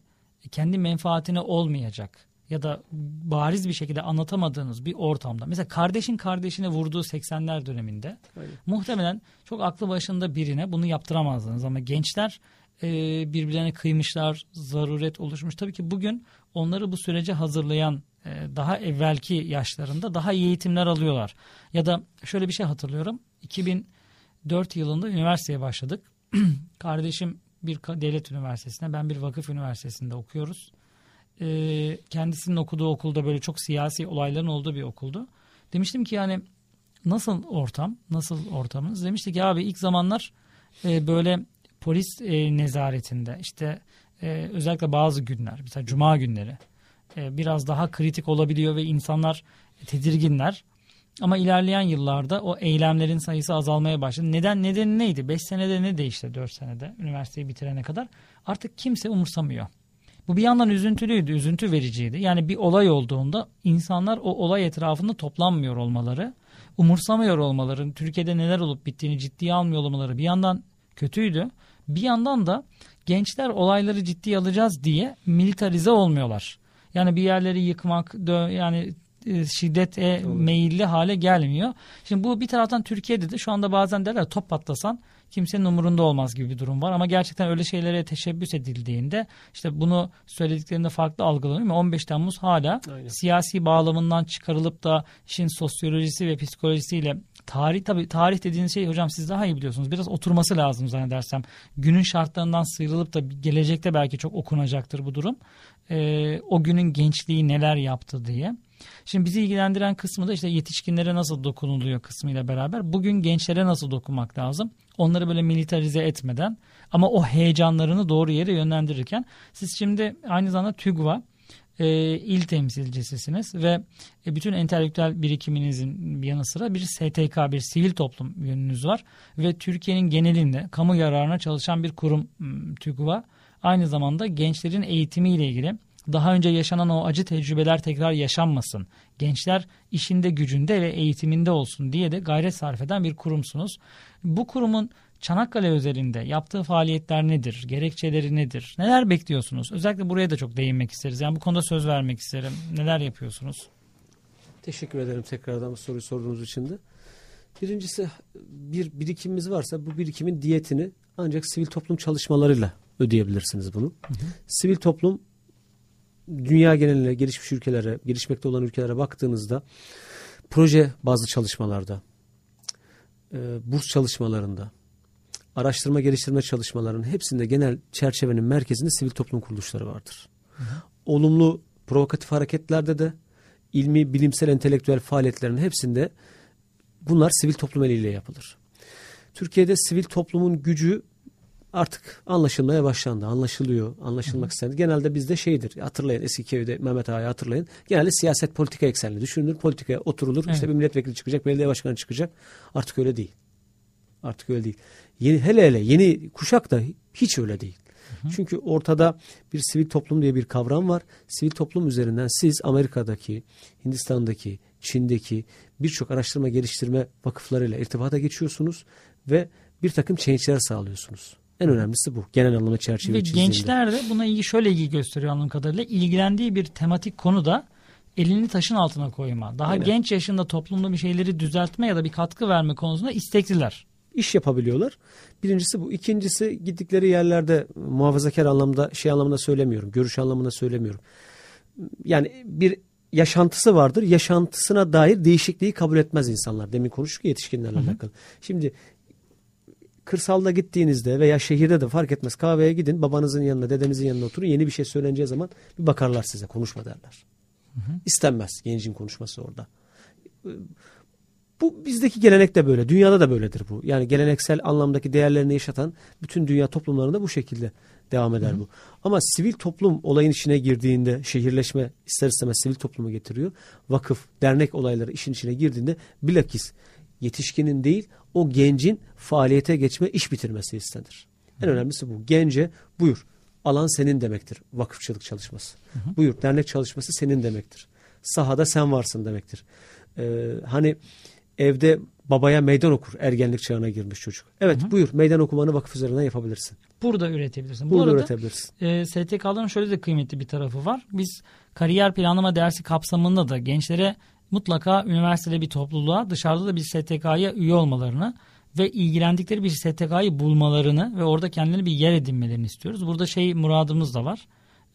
S2: kendi menfaatine olmayacak ya da bariz bir şekilde anlatamadığınız bir ortamda. Mesela kardeşin kardeşine vurduğu 80'ler döneminde
S3: Aynen.
S2: muhtemelen çok aklı başında birine bunu yaptıramazdınız ama gençler e, birbirlerine kıymışlar, zaruret oluşmuş. Tabii ki bugün onları bu sürece hazırlayan e, daha evvelki yaşlarında daha iyi eğitimler alıyorlar. Ya da şöyle bir şey hatırlıyorum. 2004 yılında üniversiteye başladık. [CLEARS THROAT] Kardeşim bir devlet üniversitesine, ben bir vakıf üniversitesinde okuyoruz. E, kendisinin okuduğu okulda böyle çok siyasi olayların olduğu bir okuldu. Demiştim ki yani nasıl ortam, nasıl ortamınız? Demişti ki abi ilk zamanlar e, böyle polis e, nezaretinde işte e, özellikle bazı günler mesela cuma günleri e, biraz daha kritik olabiliyor ve insanlar tedirginler. Ama ilerleyen yıllarda o eylemlerin sayısı azalmaya başladı. Neden nedeni neydi? 5 senede ne değişti 4 senede üniversiteyi bitirene kadar? Artık kimse umursamıyor. Bu bir yandan üzüntülüydü, üzüntü vericiydi. Yani bir olay olduğunda insanlar o olay etrafında toplanmıyor olmaları, umursamıyor olmaları, Türkiye'de neler olup bittiğini ciddiye almıyor olmaları bir yandan kötüydü. Bir yandan da gençler olayları ciddiye alacağız diye militarize olmuyorlar. Yani bir yerleri yıkmak, yani e, şiddete meyilli hale gelmiyor. Şimdi bu bir taraftan Türkiye'de de şu anda bazen derler top patlasan kimsenin umurunda olmaz gibi bir durum var. Ama gerçekten öyle şeylere teşebbüs edildiğinde işte bunu söylediklerinde farklı algılanıyor. Ama 15 Temmuz hala
S3: Aynen.
S2: siyasi bağlamından çıkarılıp da işin sosyolojisi ve psikolojisiyle tarih tabii tarih dediğiniz şey hocam siz daha iyi biliyorsunuz. Biraz oturması lazım zannedersem. Günün şartlarından sıyrılıp da gelecekte belki çok okunacaktır bu durum. Ee, o günün gençliği neler yaptı diye. Şimdi bizi ilgilendiren kısmı da işte yetişkinlere nasıl dokunuluyor kısmıyla beraber. Bugün gençlere nasıl dokunmak lazım? Onları böyle militarize etmeden ama o heyecanlarını doğru yere yönlendirirken siz şimdi aynı zamanda TÜGVA e, il temsilcisisiniz ve e, bütün entelektüel birikiminizin yanı sıra bir STK, bir sivil toplum yönünüz var ve Türkiye'nin genelinde kamu yararına çalışan bir kurum m, TÜGVA. Aynı zamanda gençlerin eğitimiyle ilgili daha önce yaşanan o acı tecrübeler tekrar yaşanmasın. Gençler işinde gücünde ve eğitiminde olsun diye de gayret sarf eden bir kurumsunuz. Bu kurumun Çanakkale özelinde yaptığı faaliyetler nedir? Gerekçeleri nedir? Neler bekliyorsunuz? Özellikle buraya da çok değinmek isteriz. Yani bu konuda söz vermek isterim. Neler yapıyorsunuz?
S3: Teşekkür ederim tekrardan bu soruyu sorduğunuz için de. Birincisi bir birikimimiz varsa bu birikimin diyetini ancak sivil toplum çalışmalarıyla ödeyebilirsiniz bunu. Sivil toplum dünya geneline, gelişmiş ülkelere, gelişmekte olan ülkelere baktığınızda proje bazlı çalışmalarda, e, burs çalışmalarında, araştırma geliştirme çalışmalarının hepsinde genel çerçevenin merkezinde sivil toplum kuruluşları vardır. Olumlu provokatif hareketlerde de ilmi, bilimsel, entelektüel faaliyetlerin hepsinde bunlar sivil toplum eliyle yapılır. Türkiye'de sivil toplumun gücü artık anlaşılmaya başlandı. Anlaşılıyor, anlaşılmak istendi. Genelde bizde şeydir. Hatırlayın eski köyde Mehmet Ağa'yı hatırlayın. Genelde siyaset politika eksenli düşünülür. Politikaya oturulur.
S2: Evet.
S3: İşte bir milletvekili çıkacak, belediye başkanı çıkacak. Artık öyle değil. Artık öyle değil. Yeni, hele hele yeni kuşak da hiç öyle değil. Çünkü ortada bir sivil toplum diye bir kavram var. Sivil toplum üzerinden siz Amerika'daki, Hindistan'daki, Çin'deki birçok araştırma geliştirme vakıflarıyla irtibata geçiyorsunuz ve bir takım change'ler sağlıyorsunuz. En önemlisi bu. Genel anlamda çerçeve
S2: Ve
S3: çizdiğinde.
S2: gençler de buna ilgi şöyle ilgi gösteriyor anladığım kadarıyla. İlgilendiği bir tematik konuda elini taşın altına koyma. Daha
S3: Aynen.
S2: genç yaşında toplumda bir şeyleri düzeltme ya da bir katkı verme konusunda istekliler.
S3: iş yapabiliyorlar. Birincisi bu. İkincisi gittikleri yerlerde muhafazakar anlamda şey anlamında söylemiyorum. Görüş anlamında söylemiyorum. Yani bir yaşantısı vardır. Yaşantısına dair değişikliği kabul etmez insanlar. Demin konuştuk ya yetişkinlerle alakalı. Şimdi kırsalda gittiğinizde veya şehirde de fark etmez kahveye gidin babanızın yanına dedenizin yanına oturun yeni bir şey söyleneceği zaman bir bakarlar size konuşma derler. İstenmez gencin konuşması orada. Bu bizdeki gelenek de böyle. Dünyada da böyledir bu. Yani geleneksel anlamdaki değerlerini yaşatan bütün dünya toplumlarında bu şekilde devam eder bu. Ama sivil toplum olayın içine girdiğinde şehirleşme ister istemez sivil toplumu getiriyor. Vakıf, dernek olayları işin içine girdiğinde bilakis yetişkinin değil o gencin faaliyete geçme iş bitirmesi istenir. En önemlisi bu. Gence buyur alan senin demektir vakıfçılık çalışması. Buyur dernek çalışması senin demektir. Sahada sen varsın demektir. Ee, hani evde babaya meydan okur ergenlik çağına girmiş çocuk. Evet buyur meydan okumanı vakıf üzerinden yapabilirsin.
S2: Burada üretebilirsin. Bu
S3: Burada
S2: arada
S3: üretebilirsin.
S2: e, STK'ların şöyle de kıymetli bir tarafı var. Biz kariyer planlama dersi kapsamında da gençlere mutlaka üniversitede bir topluluğa dışarıda da bir STK'ya üye olmalarını ve ilgilendikleri bir STK'yı bulmalarını ve orada kendilerine bir yer edinmelerini istiyoruz. Burada şey muradımız da var.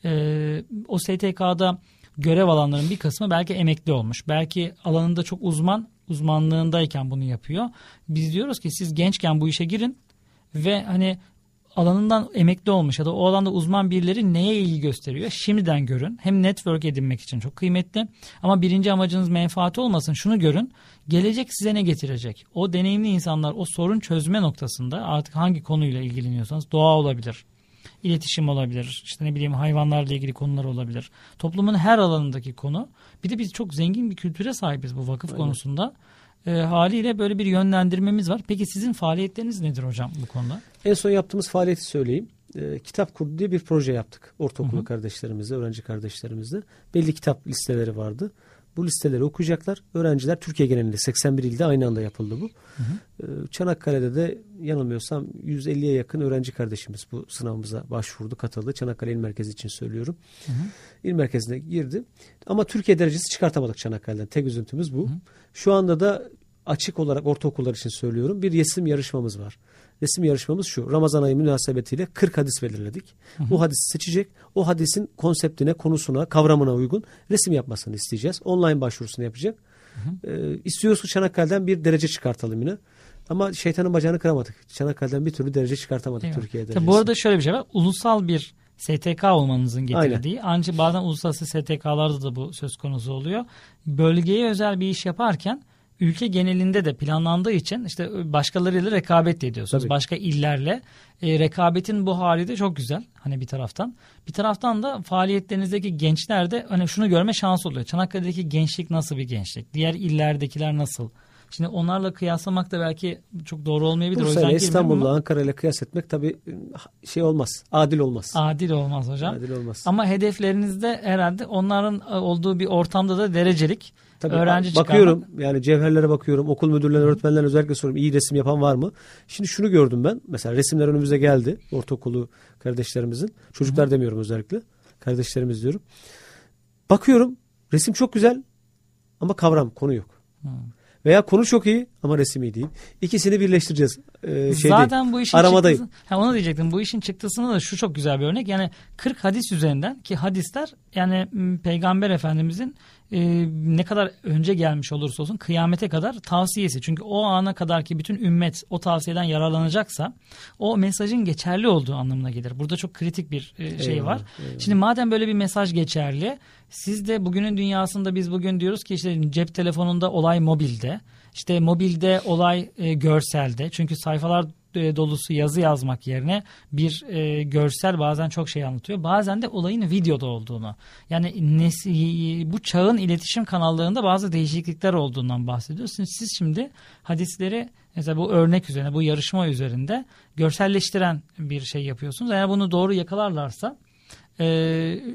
S2: E, o STK'da görev alanların bir kısmı belki emekli olmuş. Belki alanında çok uzman, uzmanlığındayken bunu yapıyor. Biz diyoruz ki siz gençken bu işe girin ve hani alanından emekli olmuş ya da o alanda uzman birileri neye ilgi gösteriyor? Şimdiden görün. Hem network edinmek için çok kıymetli. Ama birinci amacınız menfaati olmasın. Şunu görün. Gelecek size ne getirecek? O deneyimli insanlar o sorun çözme noktasında artık hangi konuyla ilgileniyorsanız doğa olabilir. iletişim olabilir. işte ne bileyim hayvanlarla ilgili konular olabilir. Toplumun her alanındaki konu. Bir de biz çok zengin bir kültüre sahibiz bu vakıf konusunda. E, haliyle böyle bir yönlendirmemiz var. Peki sizin faaliyetleriniz nedir hocam bu konuda?
S3: En son yaptığımız faaliyeti söyleyeyim. Ee, kitap kurdu diye bir proje yaptık. Ortaokulu kardeşlerimizle, öğrenci kardeşlerimizle. Belli kitap listeleri vardı. Bu listeleri okuyacaklar. Öğrenciler Türkiye genelinde 81 ilde aynı anda yapıldı bu. Ee, Çanakkale'de de yanılmıyorsam 150'ye yakın öğrenci kardeşimiz bu sınavımıza başvurdu, katıldı. Çanakkale İl Merkezi için söylüyorum. İl Merkezi'ne girdi. Ama Türkiye derecesi çıkartamadık Çanakkale'den. Tek üzüntümüz bu. Şu anda da açık olarak ortaokullar için söylüyorum. Bir resim yarışmamız var. Resim yarışmamız şu. Ramazan ayı münasebetiyle 40 hadis belirledik. Bu hadisi seçecek. O hadisin konseptine, konusuna, kavramına uygun resim yapmasını isteyeceğiz. Online başvurusunu yapacak. Ee, istiyoruz ki Çanakkale'den bir derece çıkartalım yine. Ama şeytanın bacağını kıramadık. Çanakkale'den bir türlü derece çıkartamadık
S2: Eyvallah.
S3: Türkiye
S2: Tabii bu arada şöyle bir şey var. Ulusal bir STK olmanızın getirdiği ancak bazen uluslararası STK'larda da bu söz konusu oluyor. Bölgeye özel bir iş yaparken ülke genelinde de planlandığı için işte başkalarıyla rekabet ediyorsunuz.
S3: Tabii.
S2: Başka illerle. E, rekabetin bu hali de çok güzel hani bir taraftan. Bir taraftan da faaliyetlerinizdeki gençler de hani şunu görme şansı oluyor. Çanakkale'deki gençlik nasıl bir gençlik? Diğer illerdekiler nasıl? Şimdi onlarla kıyaslamak da belki çok doğru olmayabilir.
S3: Bursa ile İstanbul'la Ankara ile kıyas etmek tabii şey olmaz. Adil olmaz.
S2: adil olmaz hocam.
S3: Adil olmaz.
S2: Ama hedeflerinizde herhalde onların e, olduğu bir ortamda da derecelik
S3: Tabii
S2: öğrenci
S3: bakıyorum
S2: çıkarmak.
S3: yani cevherlere bakıyorum okul müdürlerine öğretmenlerine özellikle soruyorum iyi resim yapan var mı? Şimdi şunu gördüm ben mesela resimler önümüze geldi ortaokulu kardeşlerimizin çocuklar demiyorum özellikle kardeşlerimiz diyorum. Bakıyorum resim çok güzel ama kavram konu yok. Veya konu çok iyi ama resim iyi değil. İkisini birleştireceğiz. Ee, şey
S2: Zaten
S3: değil,
S2: bu işin
S3: aramadayım.
S2: çıktısı, ha, onu diyecektim. Bu işin çıktısında da şu çok güzel bir örnek. Yani 40 hadis üzerinden ki hadisler yani Peygamber Efendimizin e, ne kadar önce gelmiş olursa olsun kıyamete kadar tavsiyesi. Çünkü o ana kadar ki bütün ümmet o tavsiyeden yararlanacaksa o mesajın geçerli olduğu anlamına gelir. Burada çok kritik bir e, şey
S3: Eyvallah,
S2: var. Şimdi madem böyle bir mesaj geçerli siz de bugünün dünyasında biz bugün diyoruz ki işte cep telefonunda olay mobilde. İşte mobilde olay e, görselde. Çünkü sayfalar dolusu yazı yazmak yerine bir e, görsel bazen çok şey anlatıyor. Bazen de olayın videoda olduğunu. Yani nesi- bu çağın iletişim kanallarında bazı değişiklikler olduğundan bahsediyorsunuz. Siz şimdi hadisleri mesela bu örnek üzerine bu yarışma üzerinde görselleştiren bir şey yapıyorsunuz. Eğer bunu doğru yakalarlarsa e,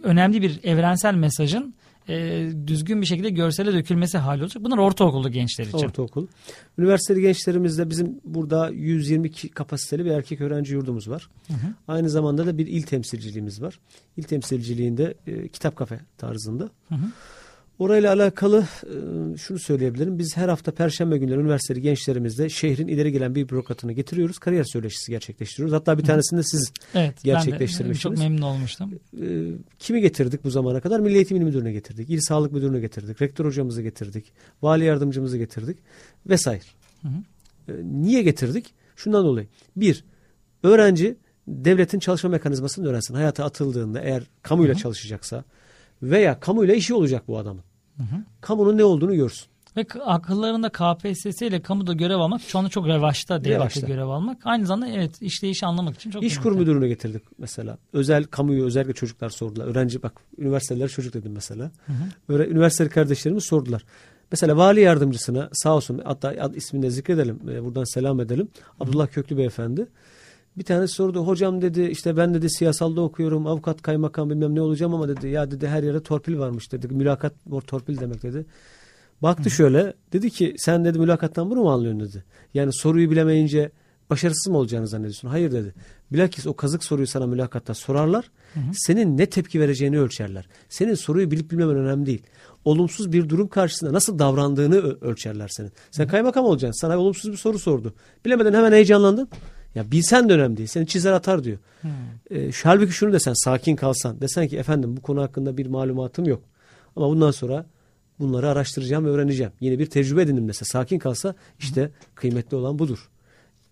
S2: önemli bir evrensel mesajın e, düzgün bir şekilde görsele dökülmesi hali olacak. Bunlar ortaokullu gençler için.
S3: Ortaokul. Üniversiteli gençlerimizde bizim burada 120 ki- kapasiteli bir erkek öğrenci yurdumuz var. Aynı zamanda da bir il temsilciliğimiz var. İl temsilciliğinde e, kitap kafe tarzında. Orayla alakalı e, şunu söyleyebilirim. Biz her hafta perşembe günleri üniversiteli gençlerimizle şehrin ileri gelen bir bürokratını getiriyoruz. Kariyer söyleşisi gerçekleştiriyoruz. Hatta bir tanesini de siz
S2: Evet, ben de
S3: gerçekleştirmişsiniz.
S2: çok memnun olmuştum.
S3: e, kimi getirdik bu zamana kadar? Milli Eğitim İl Müdürü'ne getirdik. İl Sağlık Müdürü'ne getirdik. Rektör hocamızı getirdik. Vali yardımcımızı getirdik. Vesaire. E, niye getirdik? Şundan dolayı. Bir, öğrenci devletin çalışma mekanizmasını öğrensin. Hayata atıldığında eğer kamuyla çalışacaksa veya kamuyla işi olacak bu adamın. Kamunun ne olduğunu görsün.
S2: Ve akıllarında KPSS ile kamuda görev almak şu anda çok revaçta devlette görev almak. Aynı zamanda evet işleyişi anlamak için çok
S3: İş kur müdürüne getirdik mesela. Özel kamuyu özellikle çocuklar sordular. Öğrenci bak üniversiteler çocuk dedim mesela. Öyle, üniversiteli kardeşlerimiz sordular. Mesela vali yardımcısına sağ olsun hatta ismini de zikredelim. e, buradan selam edelim. Abdullah Köklü beyefendi. Bir tane sordu. Hocam dedi işte ben dedi siyasalda okuyorum. Avukat, kaymakam bilmem ne olacağım ama dedi ya dedi her yere torpil varmış dedi. Mülakat torpil demek dedi. Baktı şöyle dedi ki sen dedi mülakattan bunu mu anlıyorsun dedi. Yani soruyu bilemeyince başarısız mı olacağını zannediyorsun? Hayır dedi. Bilakis o kazık soruyu sana mülakatta sorarlar. Senin ne tepki vereceğini ölçerler. Senin soruyu bilip bilmemen önemli değil. Olumsuz bir durum karşısında nasıl davrandığını ölçerler senin. Sen kaymakam olacaksın. Sana olumsuz bir soru sordu. Bilemeden hemen heyecanlandın. Ya bilsen de önemli değil. Seni çizer atar diyor. E, şu- halbuki şunu desen sakin kalsan. Desen ki efendim bu konu hakkında bir malumatım yok. Ama bundan sonra bunları araştıracağım ve öğreneceğim. Yeni bir tecrübe edindim dese. Sakin kalsa işte kıymetli olan budur.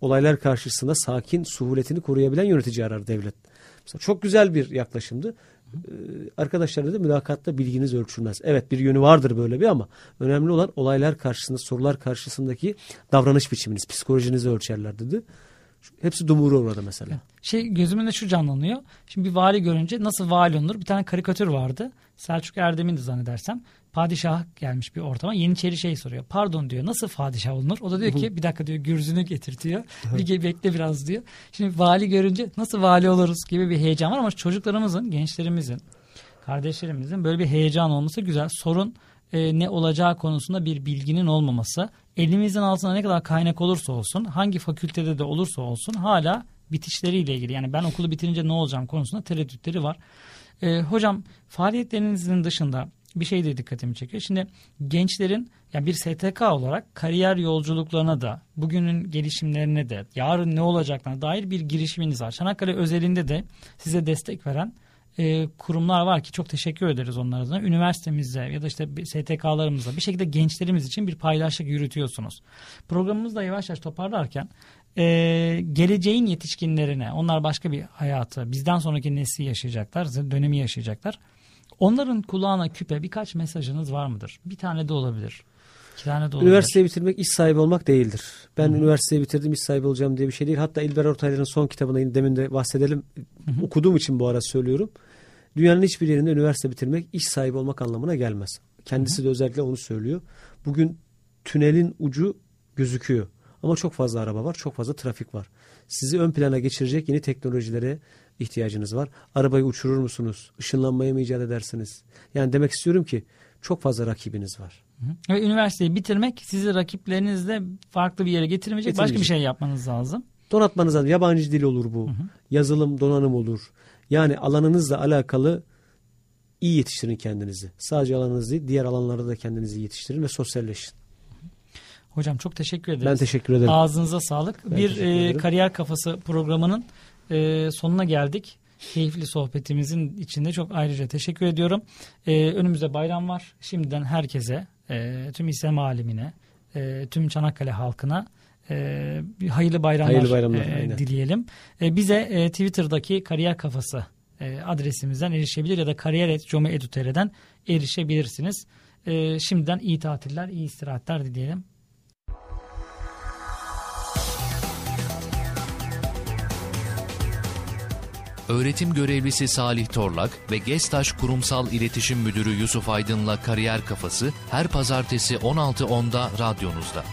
S3: Olaylar karşısında sakin, suhuletini koruyabilen yönetici arar devlet. Mesela çok güzel bir yaklaşımdı. Ee, arkadaşlar dedi mülakatta bilginiz ölçülmez. Evet bir yönü vardır böyle bir ama önemli olan olaylar karşısında, sorular karşısındaki davranış biçiminiz, psikolojinizi ölçerler dedi. Hepsi dumura uğradı mesela.
S2: Şey gözümün de şu canlanıyor. Şimdi bir vali görünce nasıl vali olunur? Bir tane karikatür vardı. Selçuk Erdem'in de zannedersem. Padişah gelmiş bir ortama. Yeniçeri şey soruyor. Pardon diyor nasıl padişah olunur? O da diyor ki bir dakika diyor gürzünü getir diyor. Bir bekle biraz diyor. Şimdi vali görünce nasıl vali oluruz gibi bir heyecan var ama çocuklarımızın, gençlerimizin, kardeşlerimizin böyle bir heyecan olması güzel. Sorun e, ne olacağı konusunda bir bilginin olmaması. Elimizin altında ne kadar kaynak olursa olsun, hangi fakültede de olursa olsun hala bitişleriyle ilgili. Yani ben okulu bitirince ne olacağım konusunda tereddütleri var. E, hocam faaliyetlerinizin dışında bir şey de dikkatimi çekiyor. Şimdi gençlerin yani bir STK olarak kariyer yolculuklarına da bugünün gelişimlerine de yarın ne olacaklarına dair bir girişiminiz var. Çanakkale özelinde de size destek veren e, kurumlar var ki çok teşekkür ederiz onlara adına. Üniversitemizde ya da işte STK'larımızda bir şekilde gençlerimiz için bir paydaşlık yürütüyorsunuz. Programımızı da yavaş yavaş toparlarken e, geleceğin yetişkinlerine onlar başka bir hayatı bizden sonraki nesli yaşayacaklar, dönemi yaşayacaklar. Onların kulağına küpe birkaç mesajınız var mıdır? Bir tane de olabilir.
S3: Üniversiteyi bitirmek iş sahibi olmak değildir. Ben üniversiteyi bitirdim iş sahibi olacağım diye bir şey değil. Hatta İlber Ortaylı'nın son kitabında yine demin de bahsedelim. Okuduğum için bu ara söylüyorum. Dünyanın hiçbir yerinde üniversite bitirmek iş sahibi olmak anlamına gelmez. Kendisi de özellikle onu söylüyor. Bugün tünelin ucu gözüküyor. Ama çok fazla araba var, çok fazla trafik var. Sizi ön plana geçirecek yeni teknolojilere ihtiyacınız var. Arabayı uçurur musunuz? Işınlanmayı mı icat edersiniz? Yani demek istiyorum ki çok fazla rakibiniz var.
S2: Ve üniversiteyi bitirmek sizi rakiplerinizle farklı bir yere getirmeyecek. Başka bir
S3: Getirmeyecek.
S2: şey yapmanız lazım.
S3: Donatmanız lazım. Yabancı dil olur bu. Yazılım, donanım olur. Yani alanınızla alakalı iyi yetiştirin kendinizi. Sadece alanınız değil, diğer alanlarda da kendinizi yetiştirin ve sosyalleşin.
S2: Hocam çok teşekkür ederiz.
S3: Ben teşekkür ederim.
S2: Ağzınıza sağlık.
S3: Ben
S2: bir e, kariyer kafası programının e, sonuna geldik. Keyifli sohbetimizin içinde çok ayrıca teşekkür ediyorum. E, önümüzde bayram var. Şimdiden herkese, e, tüm İslam alemine, e, tüm Çanakkale halkına e, bir hayırlı bayramlar,
S3: Hayırlı bayramlar,
S2: e,
S3: aynen.
S2: dileyelim. E, bize e, Twitter'daki kariyer kafası e, adresimizden erişebilir ya da kariyer.com.edu.tr'den erişebilirsiniz. E, şimdiden iyi tatiller, iyi istirahatler dileyelim.
S1: Öğretim görevlisi Salih Torlak ve Gestaş Kurumsal İletişim Müdürü Yusuf Aydın'la Kariyer Kafası her pazartesi 16.10'da radyonuzda.